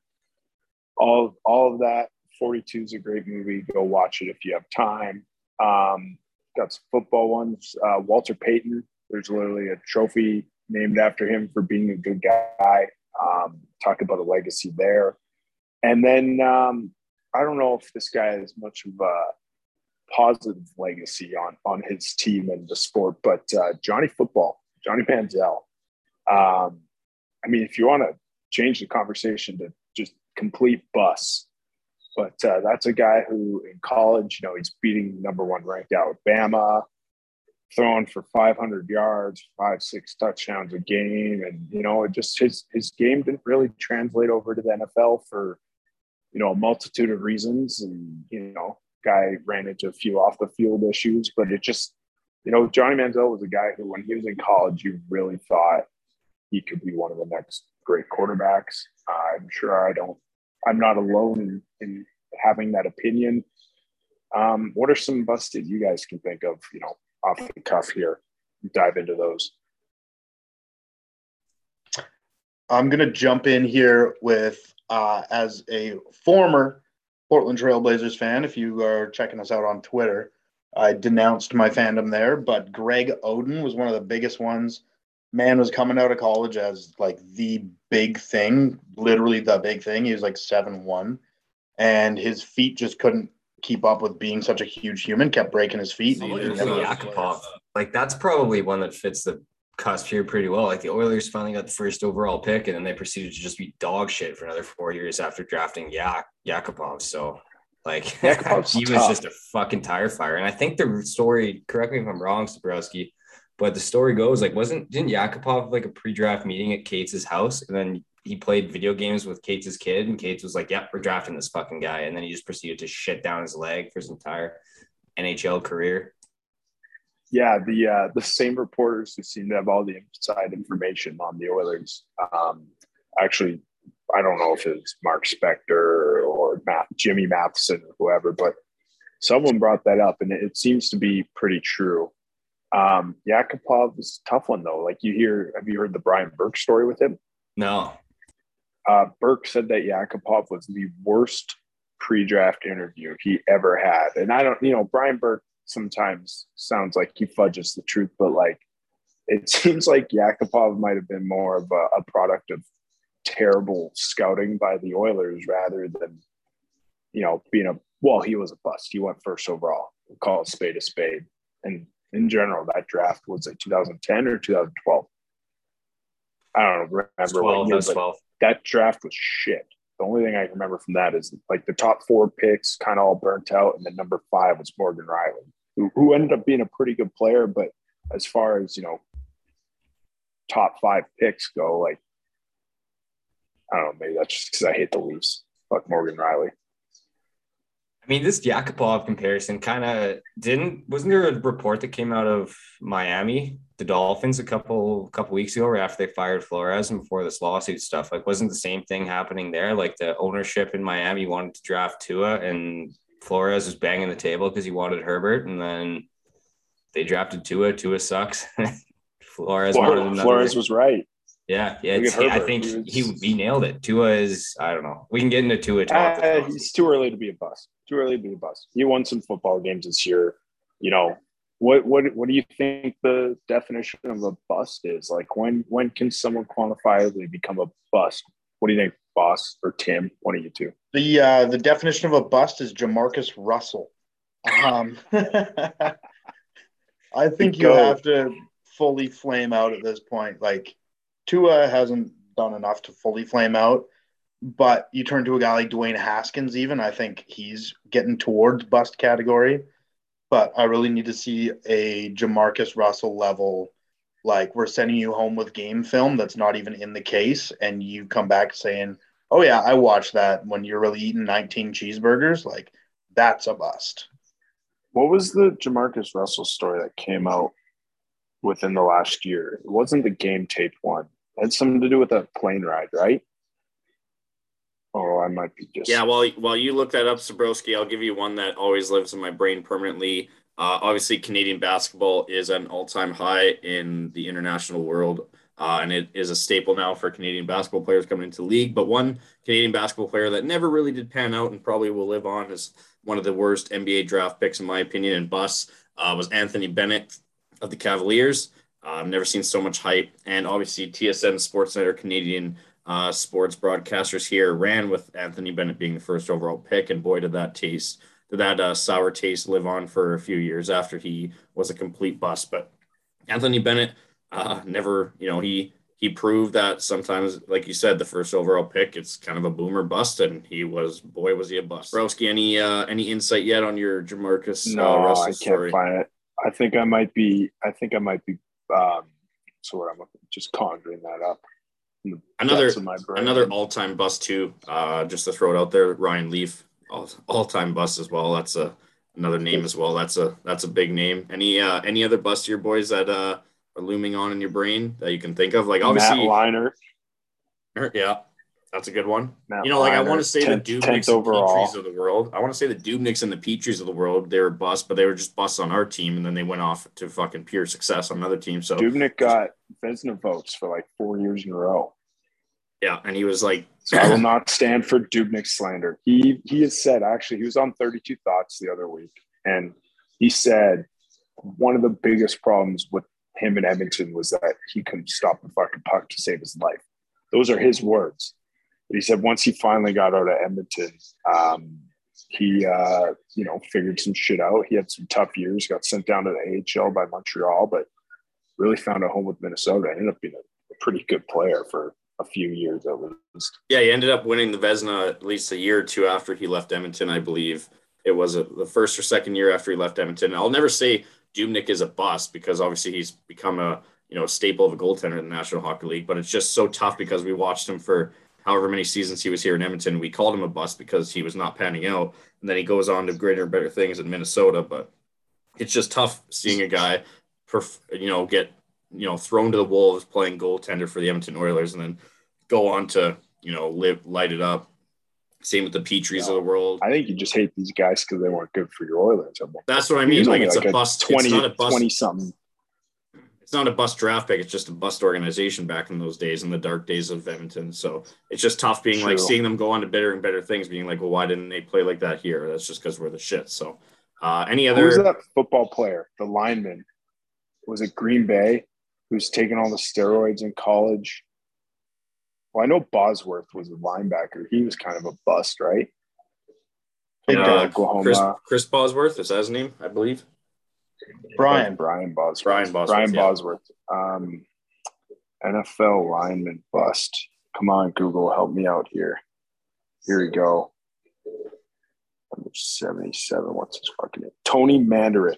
All all of that. 42 is a great movie. Go watch it if you have time. Um, got some football ones. Uh, Walter Payton. There's literally a trophy named after him for being a good guy. Um, talk about a legacy there. And then um, I don't know if this guy has much of a positive legacy on on his team and the sport, but uh, Johnny Football, Johnny Manziel. Um, I mean, if you want to change the conversation to just complete bus, but uh, that's a guy who in college, you know, he's beating number one ranked Alabama, throwing for 500 yards, five, six touchdowns a game. And, you know, it just his, his game didn't really translate over to the NFL for, you know, a multitude of reasons. And, you know, guy ran into a few off the field issues, but it just, you know, Johnny Manziel was a guy who, when he was in college, you really thought he could be one of the next great quarterbacks. I'm sure I don't, I'm not alone in, in having that opinion. Um, what are some busted you guys can think of, you know, off the cuff here? Dive into those. I'm going to jump in here with, uh, as a former Portland Trailblazers fan, if you are checking us out on Twitter, I denounced my fandom there, but Greg Oden was one of the biggest ones. Man was coming out of college as like the big thing, literally the big thing. He was like seven one, and his feet just couldn't keep up with being such a huge human. Kept breaking his feet. Like that's probably one that fits the cusp here pretty well. Like the Oilers finally got the first overall pick, and then they proceeded to just be dog shit for another four years after drafting Yak Yakupov. So like he was tough. just a fucking tire fire. And I think the story, correct me if I'm wrong, Sabrowski, but the story goes like wasn't didn't Yakupov like a pre-draft meeting at Katz' house, and then he played video games with Katz' kid, and Katz was like, "Yep, we're drafting this fucking guy," and then he just proceeded to shit down his leg for his entire NHL career. Yeah, the uh, the same reporters who seem to have all the inside information on the Oilers. Um, actually, I don't know if it's Mark Spector or Matt, Jimmy Matheson or whoever, but someone brought that up, and it, it seems to be pretty true. Um, Yakupov is a tough one though. Like you hear, have you heard the Brian Burke story with him? No. Uh, Burke said that Yakupov was the worst pre-draft interview he ever had, and I don't, you know, Brian Burke sometimes sounds like he fudges the truth, but like it seems like Yakupov might have been more of a, a product of terrible scouting by the Oilers rather than, you know, being a well, he was a bust. He went first overall. We'll call it spade a spade. And in general, that draft was like 2010 or 2012. I don't remember 12, year, 12. that draft was shit. The only thing I remember from that is like the top four picks kind of all burnt out, and then number five was Morgan Rielly, who, ended up being a pretty good player. But as far as you know, top five picks go, like I don't know, maybe that's just because I hate the Leafs. Fuck Morgan Rielly. I mean, this Yakupov comparison kind of didn't. Wasn't there a report that came out of Miami, the Dolphins, a couple couple weeks ago, right after they fired Flores and before this lawsuit stuff? Like, wasn't the same thing happening there? Like, the ownership in Miami wanted to draft Tua, and Flores was banging the table because he wanted Herbert, and then they drafted Tua. Tua sucks. Flores, Flores, Flores was right. Yeah, yeah. I think he, he nailed it. Tua is I don't know. We can get into Tua talk. Uh, it's too early to be a bust. Too early to be a bust. He won some football games this year. You know what? What? What do you think the definition of a bust is? Like when? When can someone quantifiably become a bust? What do you think, Boss or Tim? One of you two. The uh, the definition of a bust is Jamarcus Russell. Um, I think you have to fully flame out at this point. Like Tua hasn't done enough to fully flame out, but you turn to a guy like Dwayne Haskins, even I think he's getting towards bust category. but I really need to see a Jamarcus Russell level. Like we're sending you home with game film that's not even in the case, and you come back saying, "Oh yeah, I watched that when you're really eating 19 cheeseburgers." Like that's a bust. What was the Jamarcus Russell story that came out within the last year? It wasn't the game tape one. It had something to do with a plane ride, right? Oh, I might be just. Yeah, while while you look that up, Sabrowski, I'll give you one that always lives in my brain permanently. Uh, obviously, Canadian basketball is an all-time high in the international world, uh, and it is a staple now for Canadian basketball players coming into the league. But one Canadian basketball player that never really did pan out and probably will live on is one of the worst NBA draft picks in my opinion and bus uh, was Anthony Bennett of the Cavaliers. Uh, I've never seen so much hype, and obviously TSN Sportsnet or Canadian uh, sports broadcasters here ran with Anthony Bennett being the first overall pick, and boy, did that taste, that uh, sour taste live on for a few years after he was a complete bust. But Anthony Bennett uh, never, you know, he he proved that sometimes, like you said, the first overall pick, it's kind of a boomer bust, and he was, boy, was he a bust. Broski, any uh, any insight yet on your Jamarcus? Uh, no, uh, I can't story? find it. I think I might be. I think I might be. Um, sort of, I'm just conjuring that up another another all time bust too. Uh, just to throw it out there, Ryan Leaf, all, all time bust as well. That's a another name as well. That's a that's a big name. Any uh, any other bust your boys that uh, are looming on in your brain that you can think of? Like obviously, Matt Leinart. Er, yeah, that's a good one. Matt you know, like Leinart, I want to say 10th, the Dubnyks and Petries of the world. I want to say the Dubnyks and the Petries of the world. They were bust, but they were just busts on our team, and then they went off to fucking pure success on another team. So Dubnyk got Vezina votes for like four years in a row. Yeah, and he was like, so I will not stand for Dubnyk slander. He he has said actually he was on 32 Thoughts the other week, and he said one of the biggest problems with him in Edmonton was that he couldn't stop the fucking puck to save his life. Those are his words. But he said once he finally got out of Edmonton, um, he uh, you know figured some shit out. He had some tough years, got sent down to the AHL by Montreal, but really found a home with Minnesota. Ended up being a, a pretty good player for a few years at least. Yeah, he ended up winning the Vezina at least a year or two after he left Edmonton, I believe. It was a, the first or second year after he left Edmonton. I'll never say Dubnyk is a bust because obviously he's become a you know a staple of a goaltender in the National Hockey League, but it's just so tough because we watched him for however many seasons he was here in Edmonton. We called him a bust because he was not panning out, and then he goes on to greater and better things in Minnesota. But it's just tough seeing a guy, perf- you know, get you know thrown to the wolves playing goaltender for the Edmonton Oilers, and then go on to you know live light it up. Same with the Petries of the world. I think you just hate these guys because they weren't good for your Oilers. That's what I mean. Like it's like a bust. 20, it's not a bust. 20 something. It's not a bust draft pick. It's just a bust organization back in those days, in the dark days of Edmonton. So it's just tough being True. like seeing them go on to better and better things, being like, well, why didn't they play like that here? That's just because we're the shit. So uh, any other? Who's that football player? The lineman was it Green Bay, who's taking all the steroids in college well, I know Bosworth was a linebacker. He was kind of a bust, right? Uh, Oklahoma. Chris, Chris Bosworth is that his name, I believe. Brian Brian Bosworth. Brian Bosworth. Brian yeah. Bosworth. Um, NFL lineman bust. Come on, Google, help me out here. Here we go. Number 77. What's his fucking name? Tony Mandarich.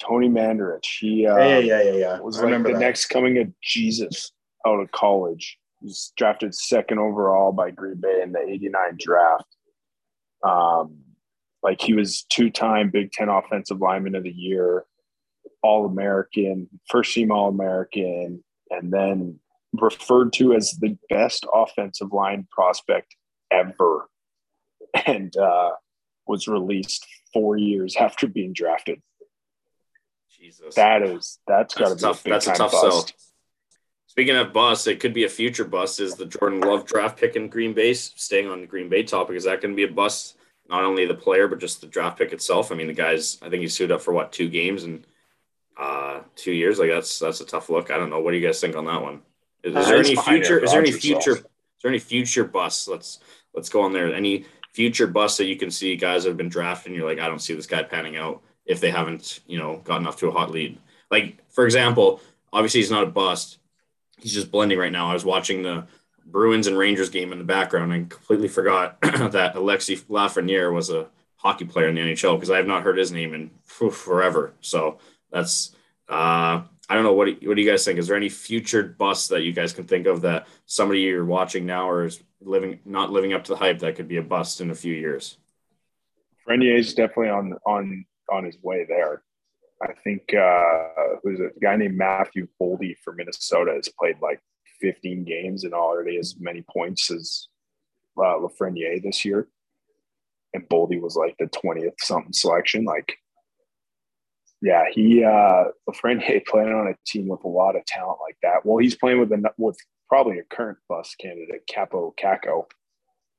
Tony Mandarich. He uh, yeah, yeah, yeah, yeah. was I like the that. next coming of Jesus out of college. He was drafted second overall by Green Bay in the 89 draft. Um, like he was two-time Big Ten Offensive Lineman of the Year, All-American, first team All-American, and then referred to as the best offensive line prospect ever, and uh, was released four years after being drafted. Jesus, that is that's got to be tough, a that's a tough bust. Sell. Speaking of bust, it could be a future bust. Is the Jordan Love draft pick in Green Bay? Staying on the Green Bay topic, is that going to be a bust? Not only the player, but just the draft pick itself. I mean, the guys. I think he suited up for what two games and uh, two years. Like that's that's a tough look. I don't know. What do you guys think on that one? Is, is there any future? Is there any future? Is there any future busts? Let's let's go on there. Any future busts that you can see guys that have been drafted and you're like, I don't see this guy panning out if they haven't, you know, gotten off to a hot lead. Like for example, obviously he's not a bust he's just blending right now. I was watching the Bruins and Rangers game in the background and completely forgot that Alexi Lafreniere was a hockey player in the NHL because I have not heard his name in forever. So that's uh, I don't know what do, what do you guys think? Is there any future busts that you guys can think of that somebody you're watching now or is living not living up to the hype that could be a bust in a few years? Renier is definitely on on on his way there. I think uh, who's? A guy named Matthew Boldy for Minnesota has played like 15 games and already as many points as uh, Lafreniere this year. And Boldy was like the 20th something selection. Like, yeah, he uh Lafreniere playing on a team with a lot of talent like that. Well, he's playing with a with probably a current bus candidate, Kaapo Kakko,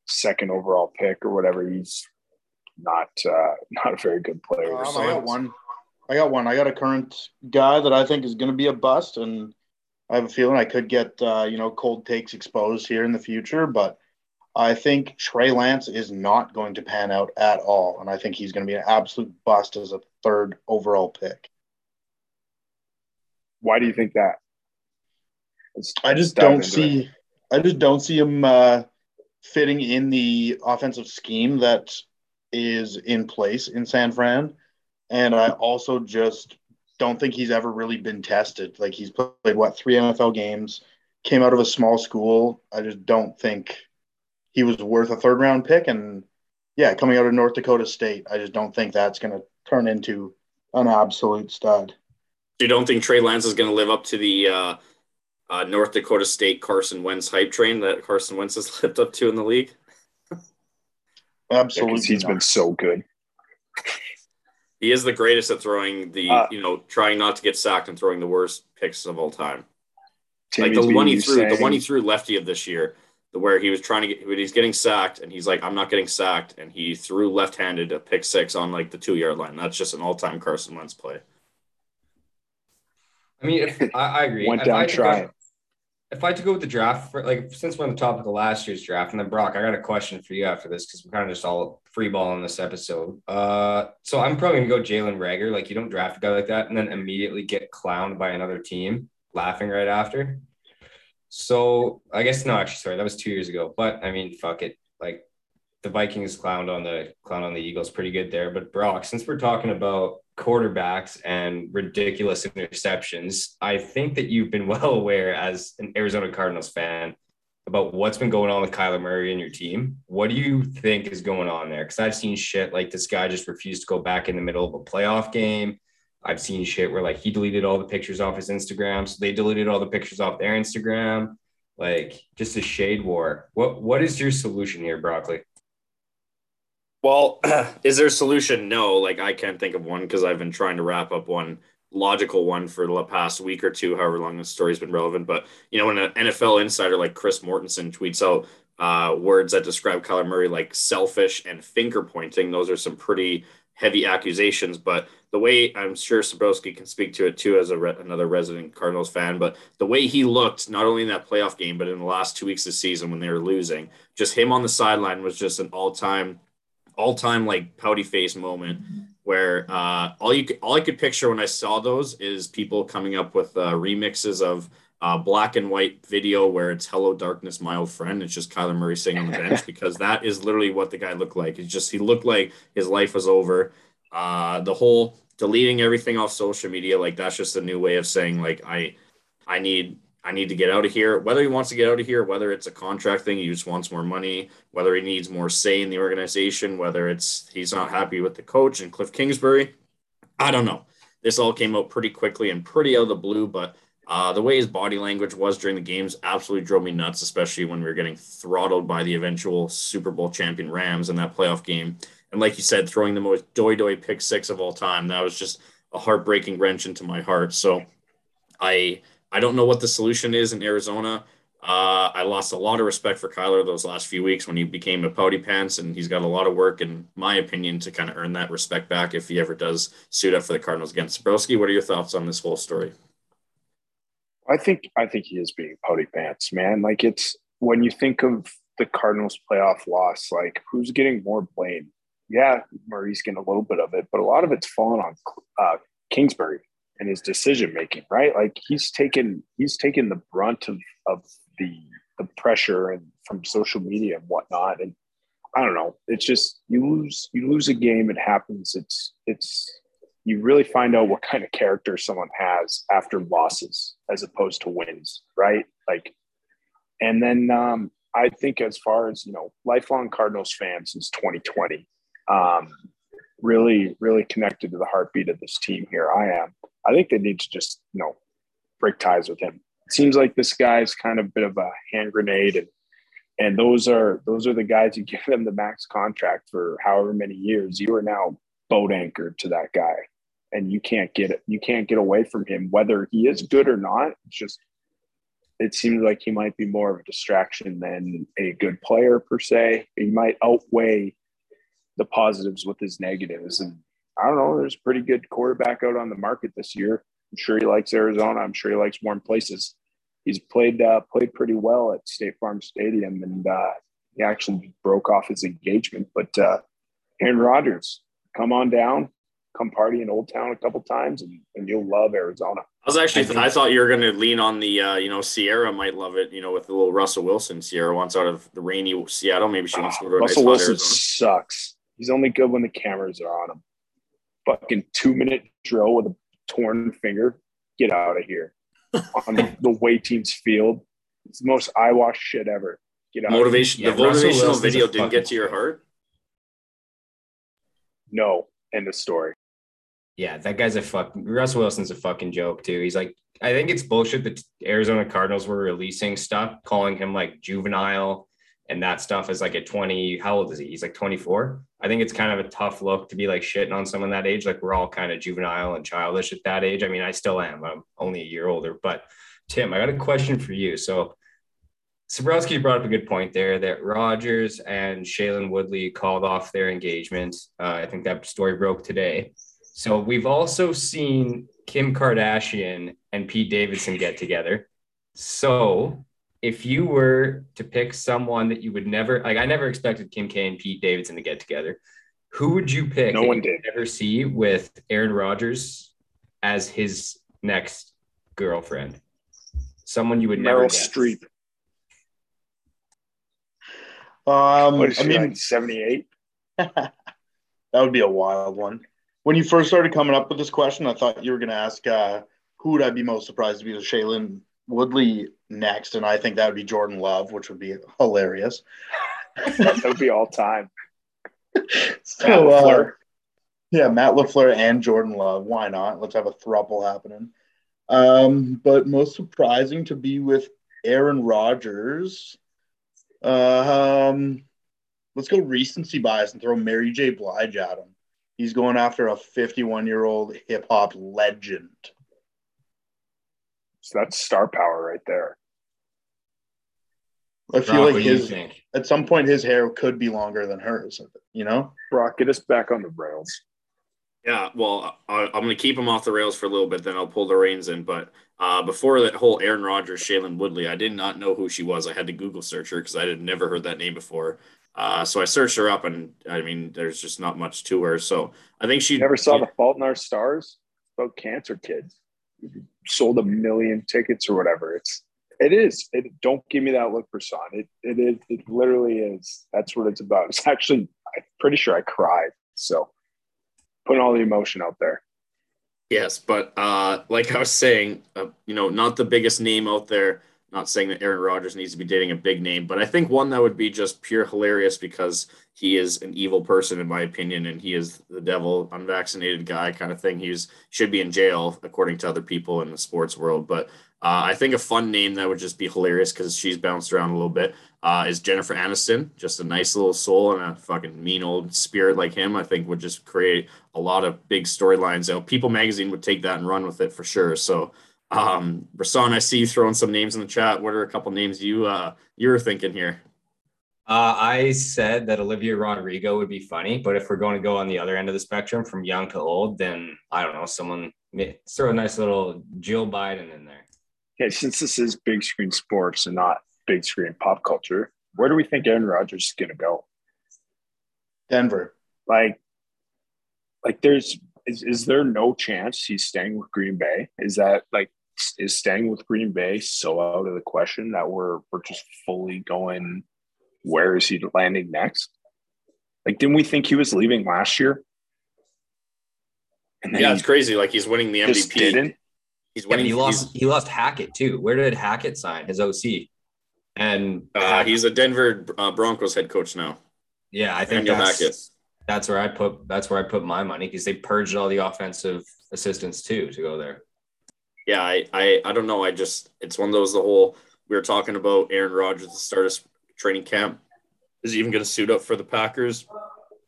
second overall pick or whatever. He's not uh not a very good player. Um, I got one. I got one. I got a current guy that I think is going to be a bust, and I have a feeling I could get uh, you know cold takes exposed here in the future. But I think Trey Lance is not going to pan out at all, and I think he's going to be an absolute bust as a third overall pick. Why do you think that? Let's I just don't see. It. I just don't see him uh, fitting in the offensive scheme that is in place in San Fran. And I also just don't think he's ever really been tested. Like he's played what three NFL games, came out of a small school. I just don't think he was worth a third round pick. And yeah, coming out of North Dakota State, I just don't think that's going to turn into an absolute stud. You don't think Trey Lance is going to live up to the uh, uh, North Dakota State Carson Wentz hype train that Carson Wentz has lived up to in the league? Absolutely, yeah, he's not. been so good. He is the greatest at throwing the, uh, you know, trying not to get sacked and throwing the worst picks of all time. Timmy's like the one he threw, saying, the one he threw lefty of this year, the where he was trying to get, when he's getting sacked and he's like, I'm not getting sacked, and he threw left-handed a pick six on like the two-yard line. That's just an all-time Carson Wentz play. I mean, if, I, I agree. Went down trying if I had to go with the draft, for, like since we're on the topic of last year's draft, and then Brock, I got a question for you after this because we're kind of just all free ball in this episode. Uh, so I'm probably gonna go Jalen Reagor. Like you don't draft a guy like that and then immediately get clowned by another team, laughing right after. So I guess no, actually, sorry, that was two years ago. But I mean, fuck it. Like the Vikings clowned on the clown on the Eagles pretty good there. But Brock, since we're talking about quarterbacks and ridiculous interceptions. I think that you've been well aware as an Arizona Cardinals fan about what's been going on with Kyler Murray and your team. What do you think is going on there? Because I've seen shit like this guy just refused to go back in the middle of a playoff game. I've seen shit where like he deleted all the pictures off his Instagram, so they deleted all the pictures off their Instagram. Like just a shade war. What what is your solution here, Broccoli? Well, is there a solution? No, like I can't think of one because I've been trying to wrap up one logical one for the past week or two, however long the story's been relevant. But you know, when an NFL insider like Chris Mortensen tweets out uh, words that describe Kyler Murray like selfish and finger pointing, those are some pretty heavy accusations. But the way I'm sure Sabrowski can speak to it too, as a re- another resident Cardinals fan, but the way he looked, not only in that playoff game, but in the last two weeks of the season when they were losing, just him on the sideline was just an all time all time like pouty face moment where uh, all you could, all I could picture when I saw those is people coming up with uh, remixes of uh, black and white video where it's "Hello Darkness, my old friend." It's just Kyler Murray sitting on the bench because that is literally what the guy looked like. It's just he looked like his life was over. Uh, the whole deleting everything off social media like that's just a new way of saying like I I need I need to get out of here. Whether he wants to get out of here, whether it's a contract thing, he just wants more money, whether he needs more say in the organization, whether it's he's not happy with the coach and Kliff Kingsbury. I don't know. This all came out pretty quickly and pretty out of the blue, but uh, the way his body language was during the games absolutely drove me nuts, especially when we were getting throttled by the eventual Super Bowl champion Rams in that playoff game. And like you said, throwing the most doy doy pick six of all time, that was just a heartbreaking wrench into my heart. So I I don't know what the solution is in Arizona. Uh, I lost a lot of respect for Kyler those last few weeks when he became a pouty pants, and he's got a lot of work, in my opinion, to kind of earn that respect back if he ever does suit up for the Cardinals again. Sabrowski, what are your thoughts on this whole story? I think I think he is being pouty pants, man. Like it's when you think of the Cardinals playoff loss, like who's getting more blame? Yeah, Murray's getting a little bit of it, but a lot of it's fallen on uh, Kingsbury and his decision making, right? Like he's taken he's taken the brunt of of the the pressure and from social media and whatnot. And I don't know. It's just you lose you lose a game. It happens. It's it's you really find out what kind of character someone has after losses as opposed to wins, right? Like, and then um, I think as far as you know, lifelong Cardinals fan since 2020, um, really really connected to the heartbeat of this team. Here I am. I think they need to just you know break ties with him. It seems like this guy's kind of a bit of a hand grenade and and those are those are the guys who give them the max contract for however many years you are now boat anchored to that guy and you can't get it you can't get away from him whether he is good or not it's just it seems like he might be more of a distraction than a good player per se he might outweigh the positives with his negatives and i don't know there's a pretty good quarterback out on the market this year i'm sure he likes arizona i'm sure he likes warm places he's played uh, played pretty well at State Farm Stadium, and uh, he actually broke off his engagement. But uh, Aaron Rodgers, come on down, come party in Old Town a couple times, and, and you'll love Arizona. I was actually I, I thought you were going to lean on the uh, you know Ciara might love it you know with the little Russell Wilson. Ciara wants out of the rainy Seattle. Maybe she wants to go to Russell nice Wilson sucks. He's only good when the cameras are on him. Fucking two minute drill with a torn finger. Get out of here on the way teams field. It's the most eye wash shit ever. Get out Motivation. Yeah, the motivational video didn't get to your heart. No, end of story. Yeah, that guy's a fuck. Russell Wilson's a fucking joke too. He's like, I think it's bullshit that Arizona Cardinals were releasing stuff, calling him like juvenile and that stuff is like at 20 how old is he? He's like 24 i think it's kind of a tough look to be like shitting on someone that age. Like we're all kind of juvenile and childish at that age. I mean i still am. I'm only a year older. But tim i got a question for you. So Sabrowski brought up a good point there that Rodgers and Shailene Woodley called off their engagement. Uh, I think that story broke today. So we've also seen Kim Kardashian and Pete Davidson get together. So if you were to pick someone that you would never like, I never expected Kim K and Pete Davidson to get together. Who would you pick? No one did. Ever see with Aaron Rodgers as his next girlfriend? Someone you would never. Meryl Streep. Um, what is I mean, seventy-eight. that would be a wild one. When you first started coming up with this question, I thought you were going to ask uh, who would I be most surprised to be the Shailene Woodley next, and I think that would be Jordan Love, which would be hilarious. that would be all time. so, uh, yeah, Matt LaFleur and Jordan Love. Why not? Let's have a thruple happening. Um, but most surprising to be with Aaron Rodgers. Uh, um, let's go recency bias and throw Mary J. Blige at him. He's going after a 51 year old hip hop legend. So that's star power right there. I feel Brock, like his at some point his hair could be longer than hers. You know, Brock, get us back on the rails. Yeah, well, I, am going to keep him off the rails for a little bit, then I'll pull the reins in. But uh, before that whole Aaron Rodgers, Shailene Woodley, I did not know who she was. I had to Google search her because I had never heard that name before. Uh, so I searched her up, and I mean, there's just not much to her. So I think she never saw she, The Fault in Our Stars about cancer kids sold a million tickets or whatever. It's it is. It, don't give me that look, Person. It it is. It literally is. That's what it's about. It's actually. I'm pretty sure I cried. So putting all the emotion out there. Yes, but uh, like I was saying, uh, you know, not the biggest name out there. Not saying that Aaron Rodgers needs to be dating a big name, but I think one that would be just pure hilarious because he is an evil person in my opinion, and he is the devil, unvaccinated guy kind of thing. He's should be in jail according to other people in the sports world. But uh, I think a fun name that would just be hilarious because she's bounced around a little bit uh, is Jennifer Aniston. Just a nice little soul and a fucking mean old spirit like him. I think would just create a lot of big storylines. People Magazine would take that and run with it for sure. So um, Rasan, I see you throwing some names in the chat. What are a couple names you uh, you're thinking here? Uh, I said that Olivia Rodrigo would be funny, but if we're going to go on the other end of the spectrum from young to old, then I don't know, someone throw a nice little Jill Biden in there. Okay, since this is big screen sports and not big screen pop culture, where do we think Aaron Rodgers is going to go? Denver. Like, like there's is, is there no chance he's staying with Green Bay? Is that like is staying with Green Bay so out of the question that we're we're just fully going? Where is he landing next? Like, didn't we think he was leaving last year? yeah, it's crazy. Like he's winning the MVP. Didn't. He's winning. Yeah, he lost. He lost Hackett too. Where did Hackett sign his OC? And uh, he's a Denver uh, Broncos head coach now. Yeah, I think that's, that's where I put that's where I put my money because they purged all the offensive assistants too to go there. Yeah, I, I I don't know. I just it's one of those the whole we were talking about Aaron Rodgers at the start of training camp. Is he even going to suit up for the Packers?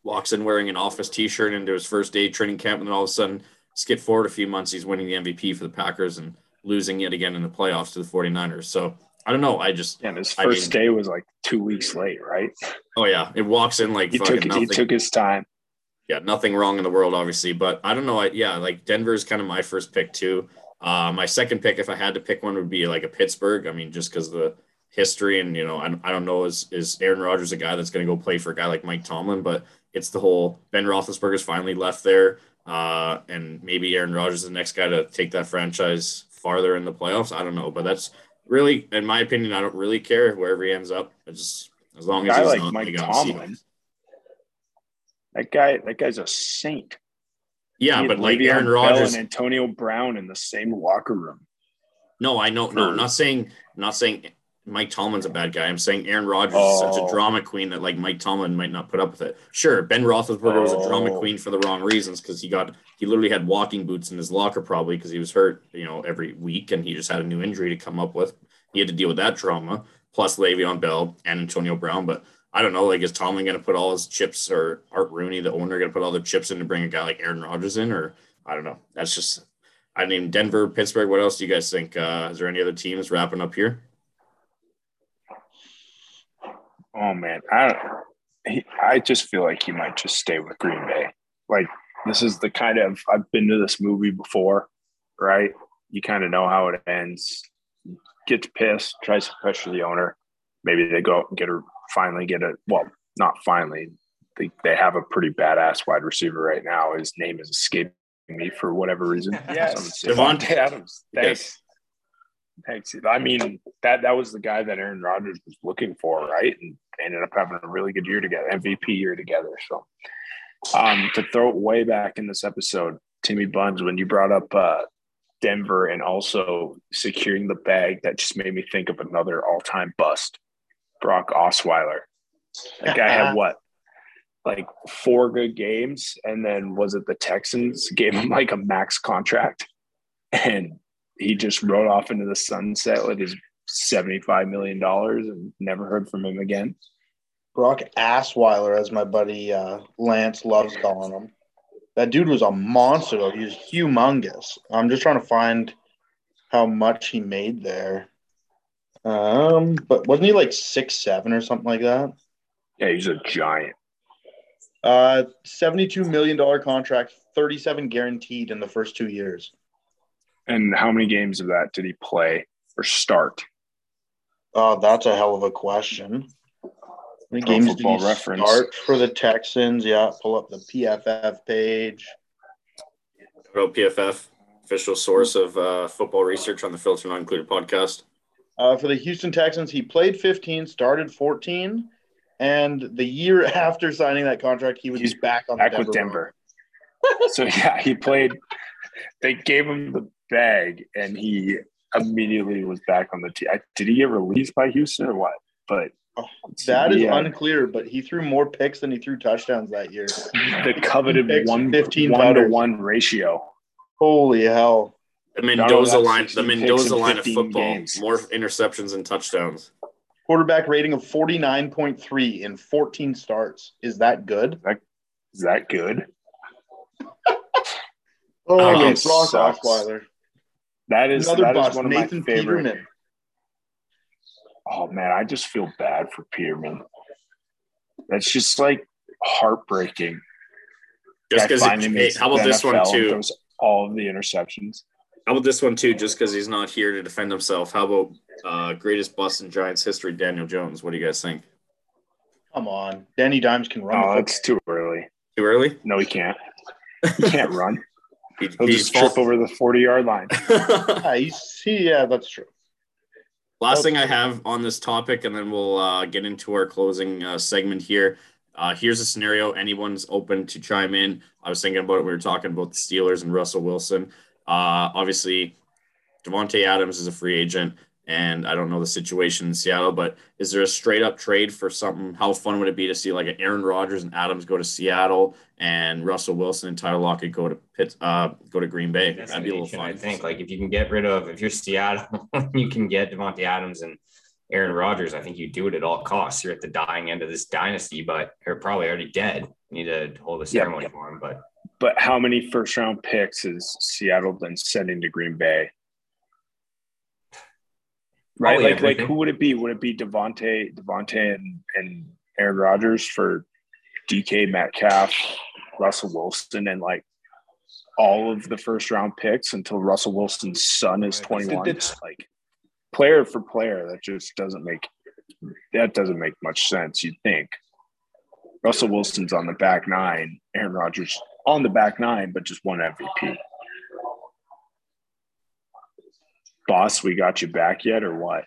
Walks in wearing an office T-shirt into his first day training camp, and then all of a sudden, skip forward a few months, he's winning the MVP for the Packers and losing yet again in the playoffs to the 49ers. So I don't know. I just yeah, and his first day was like two weeks late, right? Oh yeah, it walks in like he took nothing. he took his time. Yeah, nothing wrong in the world, obviously, but I don't know. I, yeah, like Denver is kind of my first pick too. Uh, my second pick, if I had to pick one, would be like a Pittsburgh. I mean, just because the history and you know, I, I don't know, is is Aaron Rodgers a guy that's going to go play for a guy like Mike Tomlin? But it's the whole Ben Roethlisberger's finally left there, uh, and maybe Aaron Rodgers is the next guy to take that franchise farther in the playoffs. I don't know, but that's really, in my opinion, I don't really care wherever he ends up. It's just as long as he's like not Mike Tomlin. That guy, that guy's a saint. Yeah, but like Aaron Rodgers and Antonio Brown in the same locker room. No, I know. No, I'm not saying. I'm not saying Mike Tomlin's a bad guy. I'm saying Aaron Rodgers oh. is such a oh. drama queen that like Mike Tomlin might not put up with it. Sure, Ben Roethlisberger oh. was a drama oh. queen for the wrong reasons because he got he literally had walking boots in his locker probably because he was hurt, you know, every week and he just had a new injury to come up with. He had to deal with that drama plus Le'Veon Bell and Antonio Brown. But I don't know, like is Tomlin going to put all his chips or Art Rooney, the owner, going to put all their chips in to bring a guy like Aaron Rodgers in, or I don't know. That's just I mean Denver, Pittsburgh. What else do you guys think? Uh, is there any other teams wrapping up here? Oh man, I he, I just feel like he might just stay with Green Bay. Like this is the kind of I've been to this movie before, right? You kind of know how it ends. Gets pissed, tries to pressure the owner. Maybe they go out and get her finally get a well, not finally. They they have a pretty badass wide receiver right now. His name is escaping me for whatever reason. yes, Davante Adams. Thanks. Yes. Thanks. I mean, that that was the guy that Aaron Rodgers was looking for, right? And ended up having a really good year together, MVP year together. So, um, to throw it way back in this episode, Timmy Buns, when you brought up uh, Denver and also securing the bag, that just made me think of another all-time bust, Brock Osweiler. That guy had what, like four good games, and then was it the Texans gave him like a max contract, and he just rode off into the sunset with his $75 million and never heard from him again. Brock Assweiler, as my buddy uh, Lance loves calling him. That dude was a monster, though. He was humongous. I'm just trying to find how much he made there. Um, but wasn't he like six seven or something like that? Yeah, he's a giant. Uh, seventy-two million dollar contract, thirty-seven guaranteed in the first two years. And how many games of that did he play or start? Uh, that's a hell of a question. How many games did he reference. start for the Texans? Yeah, pull up the PFF page. About PFF, official source of uh, football research on the Filter Not Included podcast. Uh, for the Houston Texans, he played 15, started 14, and the year after signing that contract, he was He's back on back Denver with Denver. so yeah, he played. They gave him the bag, and he immediately was back on the team. Did he get released by Houston or what? But oh, that is yeah. unclear. But he threw more picks than he threw touchdowns that year. The coveted one, 15 one to one ratio. Holy hell! The Mendoza line, the Mendoza line of football, games. more interceptions and touchdowns. Quarterback rating of forty nine point three in fourteen starts. Is that good? That, is that good? oh, um, Brock Osweiler. That is Another that bust, is one of Nathan my favorite. Peterman. Oh man, I just feel bad for Peterman. That's just like heartbreaking. Just because, hey, how about this one too? all of the interceptions. How about this one too? Just because he's not here to defend himself. How about uh, greatest bust in Giants history, Daniel Jones? What do you guys think? Come on, Danny Dimes can run. Oh, that's too early. Too early? No, he can't. He can't run. He, He'll just trip over the 40 yard line. yeah, he, yeah, that's true. Last thing I have on this topic, and then we'll uh, get into our closing uh, segment here. Uh, here's a scenario. Anyone's open to chime in. I was thinking about it. We were talking about the Steelers and Russell Wilson. Uh, obviously, Davante Adams is a free agent, and I don't know the situation in Seattle, but is there a straight up trade for something? How fun would it be to see like an Aaron Rodgers and Adams go to Seattle, and Russell Wilson and Tyler Lockett go to Pitt, uh, go to Green Bay? That's That'd be a little fun. I think like if you can get rid of if you're Seattle, you can get Davante Adams and Aaron Rodgers, I think you do it at all costs. You're at the dying end of this dynasty, but you're probably already dead. You need to hold a ceremony for him. But but how many first round picks is Seattle then sending to Green Bay? Right, like everything. like who would it be? Would it be Davante, Davante, and and Aaron Rodgers for DK Metcalf, Russell Wilson, and like all of the first round picks until Russell Wilson's son is 21. It's like player for player, that just doesn't make that doesn't make much sense. You'd think Russell Wilson's on the back nine, Aaron Rodgers on the back nine, but just one MVP. Boss, we got you back yet, or what?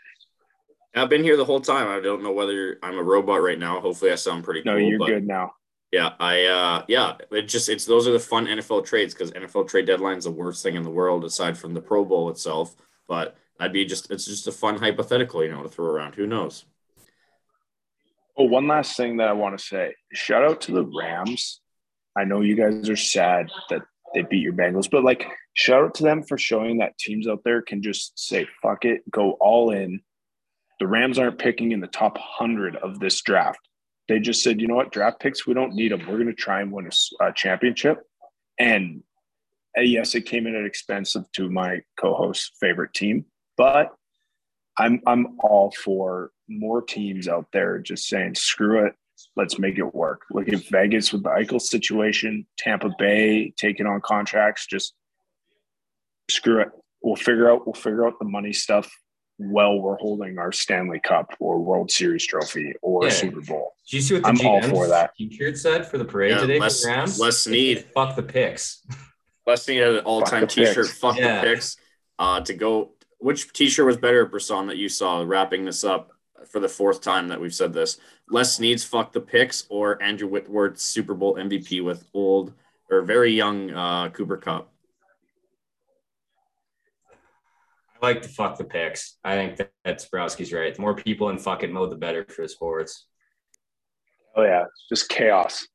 I've been here the whole time. I don't know whether I'm a robot right now. Hopefully, I sound pretty. No, cool, you're good now. Yeah, I uh yeah, it just it's those are the fun NFL trades because NFL trade deadline is the worst thing in the world aside from the Pro Bowl itself. But I'd be just it's just a fun hypothetical, you know, to throw around. Who knows? Oh, one last thing that I want to say. Shout out to the Rams. I know you guys are sad that they beat your Bengals, but like shout out to them for showing that teams out there can just say fuck it, go all in. The Rams aren't picking in the top 100 of this draft. They just said, you know what, draft picks, we don't need them. We're going to try and win a, a championship. And uh, yes, it came in at expensive to my co-host's favorite team, but I'm I'm all for more teams out there just saying screw it, let's make it work. Look at Vegas with the Eichel situation, Tampa Bay taking on contracts, just screw it. We'll figure out we'll figure out the money stuff while we're holding our Stanley Cup or World Series trophy or yeah. Super Bowl. Did you see what the I'm all for that. T-shirt said for the parade yeah, today less, for Rams? Les Snead. Fuck the picks. Les Snead had an all-time T-shirt. Picks. Fuck yeah. the picks. Uh, to go which T-shirt was better, Brisson, that you saw wrapping this up for the fourth time that we've said this? Les Snead's "Fuck the Picks" or Andrew Whitworth's Super Bowl MVP with old or very young uh, Cooper Kupp. I like to fuck the picks. I think that, that Sprowski's right. The more people in fucking mode, the better for the sports. Oh yeah, just chaos.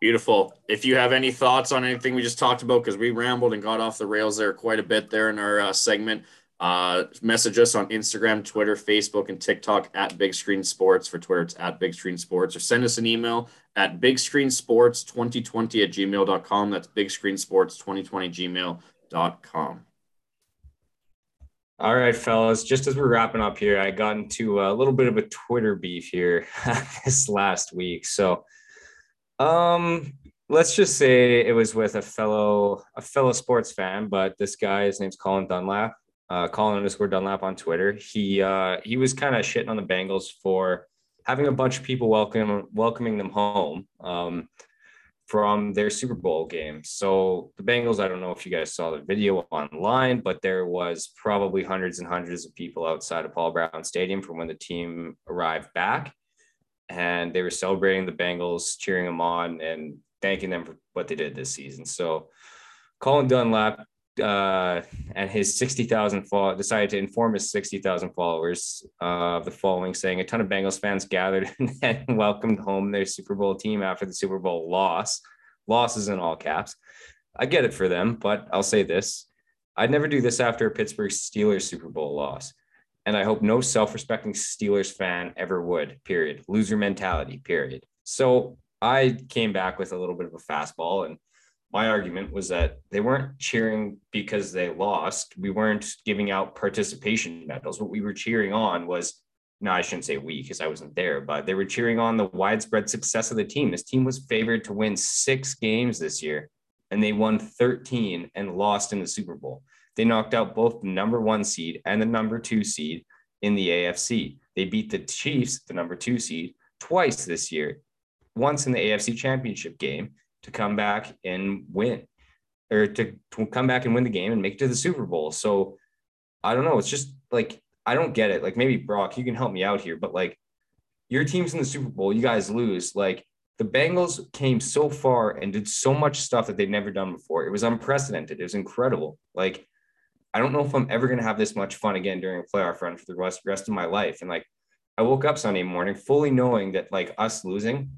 Beautiful. If you have any thoughts on anything we just talked about, because we rambled and got off the rails there quite a bit there in our uh, segment, uh, message us on Instagram, Twitter, Facebook, and TikTok at Big Screen Sports. For Twitter, it's at Big Screen Sports, or send us an email at Big Screen Sports 2020 at gmail.com. That's Big Screen Sports 2020 gmail.com. All right, fellas. Just as we're wrapping up here, I got into a little bit of a Twitter beef here this last week. So, um, let's just say it was with a fellow a fellow sports fan, but this guy, his name's Colin Dunlap, uh, Colin underscore Dunlap on Twitter. He uh, he was kind of shitting on the Bengals for having a bunch of people welcome welcoming them home um, from their Super Bowl game. So the Bengals, I don't know if you guys saw the video online, but there was probably hundreds and hundreds of people outside of Paul Brown Stadium from when the team arrived back and they were celebrating the Bengals, cheering them on, and thanking them for what they did this season. So, Colin Dunlap uh, and his 60,000 followers decided to inform his 60,000 followers of uh, the following, saying a ton of Bengals fans gathered and welcomed home their Super Bowl team after the Super Bowl loss. Losses in all caps. I get it for them, but I'll say this. I'd never do this after a Pittsburgh Steelers Super Bowl loss and I hope no self-respecting Steelers fan ever would. Period. Loser mentality. Period. So I came back with a little bit of a fastball, and my argument was that they weren't cheering because they lost. We weren't giving out participation medals. What we were cheering on was no, I shouldn't say we because I wasn't there, but they were cheering on the widespread success of the team. This team was favored to win six games this year, and they won 13 and lost in the Super Bowl. They knocked out both the number one seed and the number two seed in the AFC. They beat the Chiefs, the number two seed, twice this year, once in the AFC championship game to come back and win or to, to come back and win the game and make it to the Super Bowl. So I don't know. It's just like, I don't get it. Like maybe Brock, you can help me out here, but like your team's in the Super Bowl, you guys lose. Like the Bengals came so far and did so much stuff that they've never done before. It was unprecedented. It was incredible. Like, I don't know if I'm ever going to have this much fun again during a playoff run for the rest, rest of my life. And like, I woke up Sunday morning fully knowing that like us losing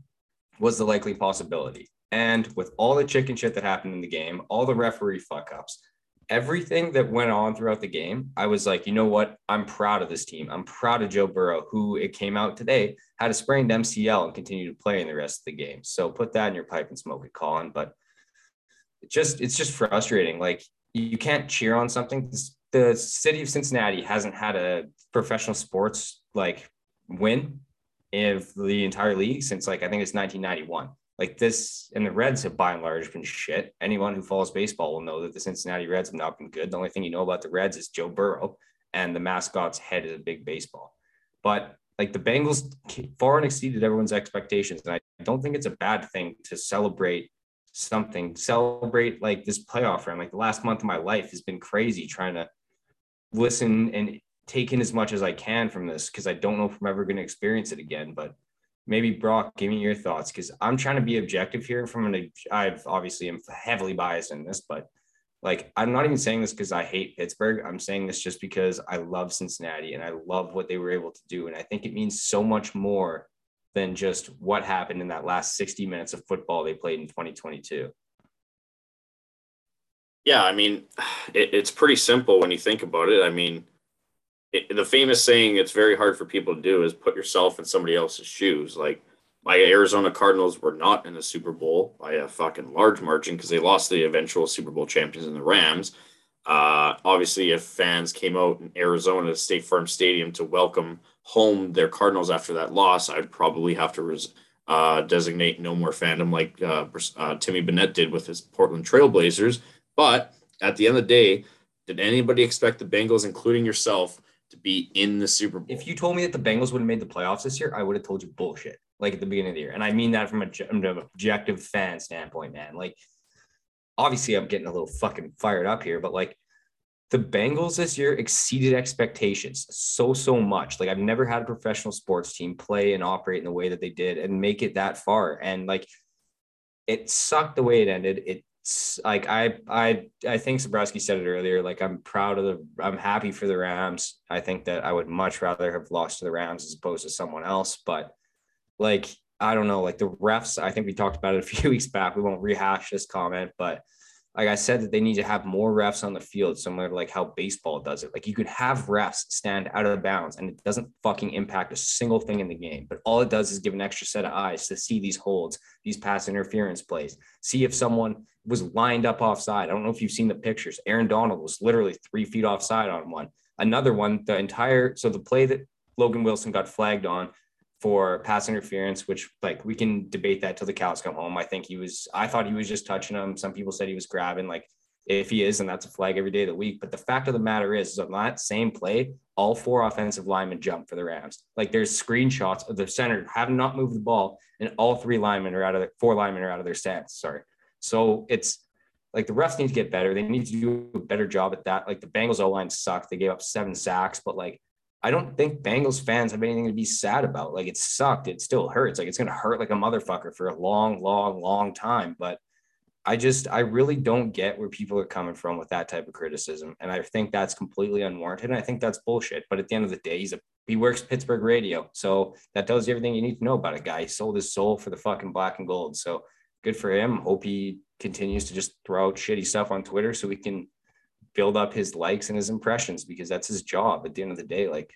was the likely possibility. And with all the chicken shit that happened in the game, all the referee fuck ups, everything that went on throughout the game, I was like, you know what? I'm proud of this team. I'm proud of Joe Burrow, who it came out today had a sprained MCL and continued to play in the rest of the game. So put that in your pipe and smoke it, Colin. But it just it's just frustrating. Like you can't cheer on something. The city of Cincinnati hasn't had a professional sports like win of the entire league since like I think it's 1991 like this and the Reds have by and large been shit. Anyone who follows baseball will know that the Cincinnati Reds have not been good. The only thing you know about the Reds is Joe Burrow and the mascot's head is a big baseball. But like the Bengals far and exceeded everyone's expectations. And I don't think it's a bad thing to celebrate something, celebrate like this playoff run. Like the last month of my life has been crazy trying to listen and take in as much as I can from this because I don't know if I'm ever going to experience it again. But maybe Brock, give me your thoughts because I'm trying to be objective here. From an, I've obviously am heavily biased in this, but like I'm not even saying this because I hate Pittsburgh. I'm saying this just because I love Cincinnati and I love what they were able to do, and I think it means so much more than just what happened in that last 60 minutes of football they played in 2022. Yeah, I mean, it, it's pretty simple when you think about it. I mean it, the famous saying it's very hard for people to do is put yourself in somebody else's shoes. Like my Arizona Cardinals were not in the Super Bowl by a fucking large margin because they lost the eventual Super Bowl champions in the Rams. Uh, obviously, if fans came out in Arizona State Farm Stadium to welcome home their Cardinals after that loss, I'd probably have to res- uh, designate no more fandom like uh, uh Timmy Bennett did with his Portland Trailblazers. But at the end of the day, did anybody expect the Bengals, including yourself, to be in the Super Bowl. If you told me that the Bengals would have made the playoffs this year, I would have told you bullshit. Like at the beginning of the year, and I mean that from a, from an objective fan standpoint, man. Like, obviously, I'm getting a little fucking fired up here, but like, the Bengals this year exceeded expectations so so much. Like, I've never had a professional sports team play and operate in the way that they did and make it that far. And like, it sucked the way it ended. It like I I I think Zabrowski said it earlier. Like I'm proud of the I'm happy for the Rams. I think that I would much rather have lost to the Rams as opposed to someone else. But like I don't know, like the refs. I think we talked about it a few weeks back. We won't rehash this comment, but like I said, that they need to have more refs on the field, similar to like how baseball does it. Like you could have refs stand out of bounds and it doesn't fucking impact a single thing in the game. But all it does is give an extra set of eyes to see these holds, these pass interference plays, see if someone was lined up offside. I don't know if you've seen the pictures. Aaron Donald was literally three feet offside on one. Another one, the entire so the play that Logan Wilson got flagged on for pass interference, which like we can debate that till the cows come home. I think he was, I thought he was just touching him. Some people said he was grabbing. Like if he is, and that's a flag every day of the week. But the fact of the matter is, is on that same play, all four offensive linemen jump for the Rams. Like there's screenshots of the center have not moved the ball, and all three linemen are out of the four linemen are out of their stance. Sorry. So it's like the refs need to get better. They need to do a better job at that. Like the Bengals O line sucked. They gave up seven sacks, but like I don't think Bengals fans have anything to be sad about. Like it sucked. It still hurts. Like it's going to hurt like a motherfucker for a long, long, long time. But I just, I really don't get where people are coming from with that type of criticism. And I think that's completely unwarranted. And I think that's bullshit. But at the end of the day, he's a, he works Pittsburgh radio. So that tells you everything you need to know about a guy. He sold his soul for the fucking black and gold. So good for him. Hope he continues to just throw out shitty stuff on Twitter so we can build up his likes and his impressions because that's his job at the end of the day. Like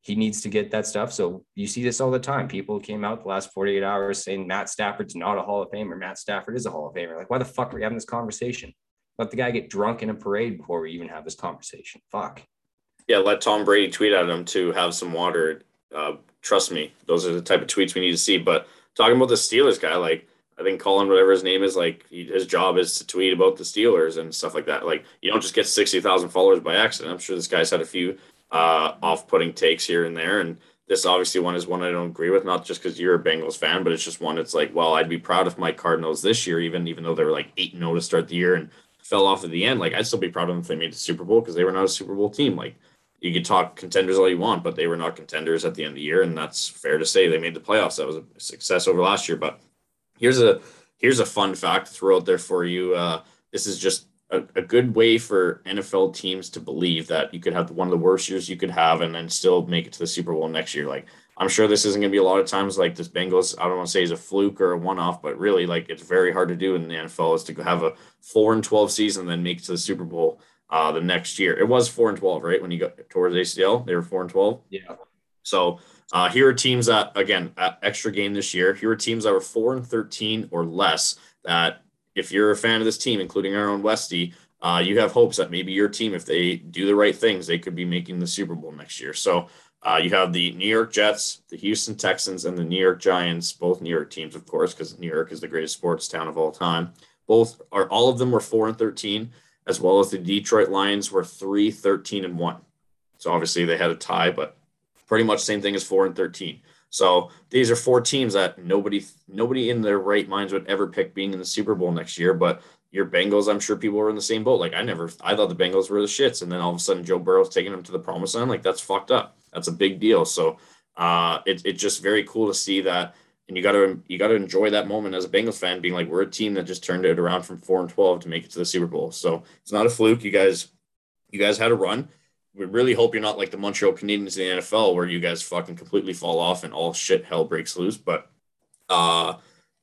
he needs to get that stuff. So you see this all the time. People came out the last 48 hours saying Matt Stafford's not a Hall of Famer. Matt Stafford is a Hall of Famer. Like, why the fuck are we having this conversation? Let the guy get drunk in a parade before we even have this conversation. Fuck. Yeah, let Tom Brady tweet at him to have some water. Uh, trust me, those are the type of tweets we need to see. But talking about the Steelers guy, like I think Colin, whatever his name is, like he, his job is to tweet about the Steelers and stuff like that. Like you don't just get sixty thousand followers by accident. I'm sure this guy's had a few uh, off-putting takes here and there, and this obviously one is one I don't agree with. Not just because you're a Bengals fan, but it's just one. It's like, well, I'd be proud of my Cardinals this year, even even though they were like eight and zero to start the year and fell off at the end. Like I'd still be proud of them if they made the Super Bowl because they were not a Super Bowl team. Like you could talk contenders all you want, but they were not contenders at the end of the year, and that's fair to say. They made the playoffs. That was a success over last year. But here's a here's a fun fact to throw out there for you. Uh, this is just a, a, good way for NFL teams to believe that you could have one of the worst years you could have and then still make it to the Super Bowl next year. Like I'm sure this isn't going to be a lot of times like this Bengals. I don't want to say is a fluke or a one-off, but really like it's very hard to do in the NFL is to have a four and twelve season and then make it to the Super Bowl uh, the next year. It was four and twelve, right? When you got towards ACL, they were four and twelve. Yeah. So uh, here are teams that again extra game this year. Here are teams that were four and thirteen or less. That if you're a fan of this team, including our own Westy, uh, you have hopes that maybe your team, if they do the right things, they could be making the Super Bowl next year. So uh, you have the New York Jets, the Houston Texans, and the New York Giants, both New York teams, of course, because New York is the greatest sports town of all time. Both are all of them were four and thirteen, as well as the Detroit Lions were three, 13, and one. So obviously they had a tie, but pretty much same thing as four and 13. So these are four teams that nobody nobody in their right minds would ever pick being in the Super Bowl next year. But your Bengals, I'm sure people were in the same boat. Like I never, I thought the Bengals were the shits, and then all of a sudden Joe Burrow's taking them to the promised land. Like that's fucked up. That's a big deal. So uh, it, it's just very cool to see that, and you got to you got to enjoy that moment as a Bengals fan, being like we're a team that just turned it around from four and twelve to make it to the Super Bowl. So it's not a fluke. You guys, you guys had a run. We really hope you're not like the Montreal Canadiens in the NFL, where you guys fucking completely fall off and all shit hell breaks loose. But uh,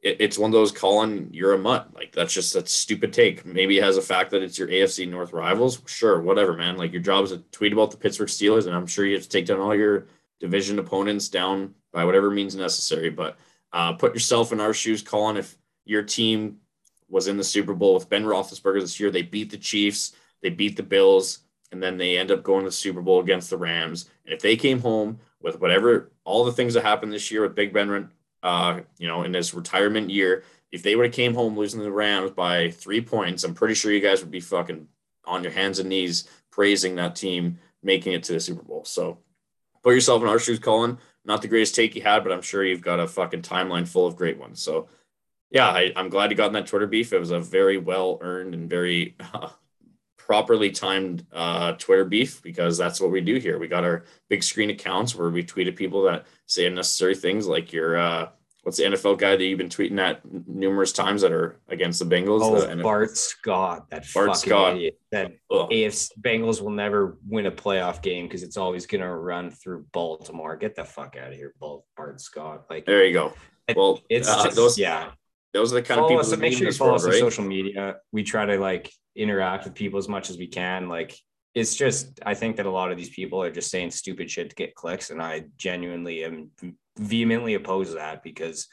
it, it's one of those Colin, you're a mutt. Like that's just a stupid take. Maybe it has a fact that it's your AFC North rivals. Sure, whatever, man. Like your job is to tweet about the Pittsburgh Steelers, and I'm sure you have to take down all your division opponents down by whatever means necessary. But uh, put yourself in our shoes, Colin. If your team was in the Super Bowl with Ben Roethlisberger this year, they beat the Chiefs, they beat the Bills, and then they end up going to the Super Bowl against the Rams. And if they came home with whatever all the things that happened this year with Big Ben uh, you know, in his retirement year, if they would have came home losing the Rams by three points, I'm pretty sure you guys would be fucking on your hands and knees praising that team making it to the Super Bowl. So put yourself in our shoes, Colin. Not the greatest take you had, but I'm sure you've got a fucking timeline full of great ones. So yeah, I, am glad you got in that Twitter beef. It was a very well earned and very uh, properly timed uh, Twitter beef because that's what we do here. We got our big screen accounts where we tweet at people that say unnecessary things like your uh, what's the NFL guy that you've been tweeting at numerous times that are against the Bengals? Oh, the Bart Scott, that Bart fucking Scott. idiot. That Ugh. AFC Bengals will never win a playoff game because it's always going to run through Baltimore. Get the fuck out of here, Bart Scott. Like there you go. Well, it's uh, just, those yeah. Those are the kind follow of people. Us, make sure you follow us right? on social media. We try to like interact with people as much as we can. Like it's just, I think that a lot of these people are just saying stupid shit to get clicks, and I genuinely am vehemently oppose that because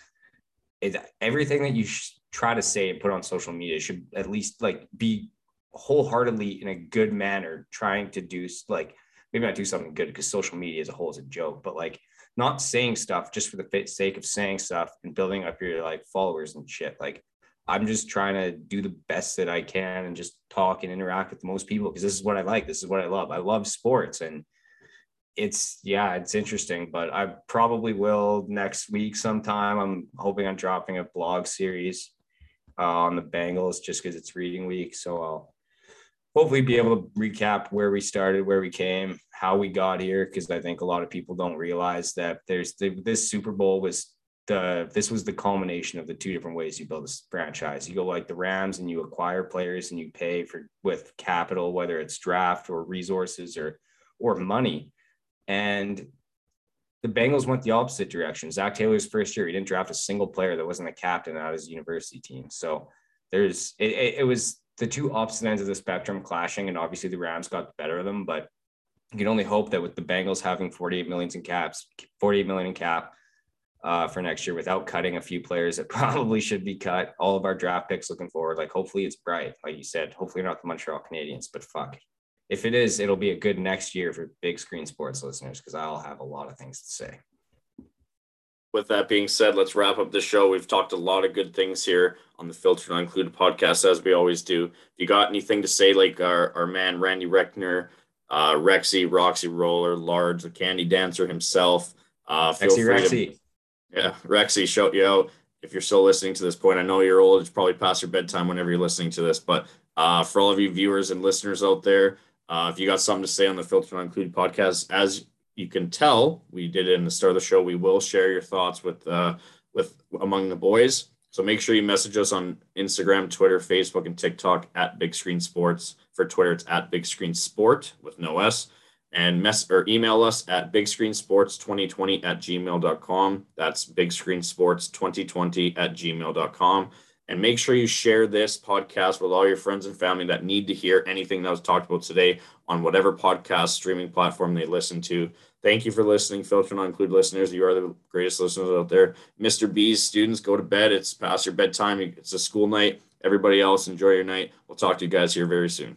it, everything that you sh- try to say and put on social media should at least like be wholeheartedly in a good manner, trying to do like maybe not do something good because social media as a whole is a joke, but like not saying stuff just for the sake of saying stuff and building up your like followers and shit. Like I'm just trying to do the best that I can and just talk and interact with the most people because this is what I like. This is what I love. I love sports and it's yeah, it's interesting, but I probably will next week sometime. I'm hoping I'm dropping a blog series uh, on the Bengals just because it's reading week. So I'll hopefully be able to recap where we started, where we came, how we got here, because I think a lot of people don't realize that there's the, this Super Bowl was the this was the culmination of the two different ways you build a franchise. You go like the Rams and you acquire players and you pay for with capital, whether it's draft or resources or or money. And the Bengals went the opposite direction. Zac Taylor's first year, he didn't draft a single player that wasn't a captain out of his university team. So there's it, it, it was the two opposite ends of the spectrum clashing, and obviously the Rams got the better of them. But you can only hope that with the Bengals having 48 millions in caps, 48 million in cap uh, for next year without cutting a few players that probably should be cut. All of our draft picks looking forward, like hopefully it's bright, like you said. Hopefully not the Montreal Canadiens, but fuck. If it is, it'll be a good next year for big screen sports listeners because I'll have a lot of things to say with that being said, let's wrap up the show. We've talked a lot of good things here on the Filtered Not Included podcast, as we always do. If you got anything to say, like our, our man Randy Reckner, uh, Rexy, Roxy Roller, Large, the Candy Dancer himself, uh, feel Rexy, free Rexy. To, yeah, Rexy, show you know if you're still listening to this point. I know you're old; it's probably past your bedtime whenever you're listening to this. But uh, for all of you viewers and listeners out there, Uh, if you got something to say on the Filter Not Included podcast, as you can tell, we did it in the start of the show. We will share your thoughts with uh, with among the boys. So make sure you message us on Instagram, Twitter, Facebook, and TikTok at Big Screen Sports. For Twitter, it's at Big Screen Sport with no S. And mess or email us at bigscreensports2020 at gmail.com. That's bigscreensports2020 at gmail.com. And make sure you share this podcast with all your friends and family that need to hear anything that was talked about today on whatever podcast streaming platform they listen to. Thank you for listening, Filter Not Include listeners. You are the greatest listeners out there. Mr. B's students, go to bed. It's past your bedtime. It's a school night. Everybody else, enjoy your night. We'll talk to you guys here very soon.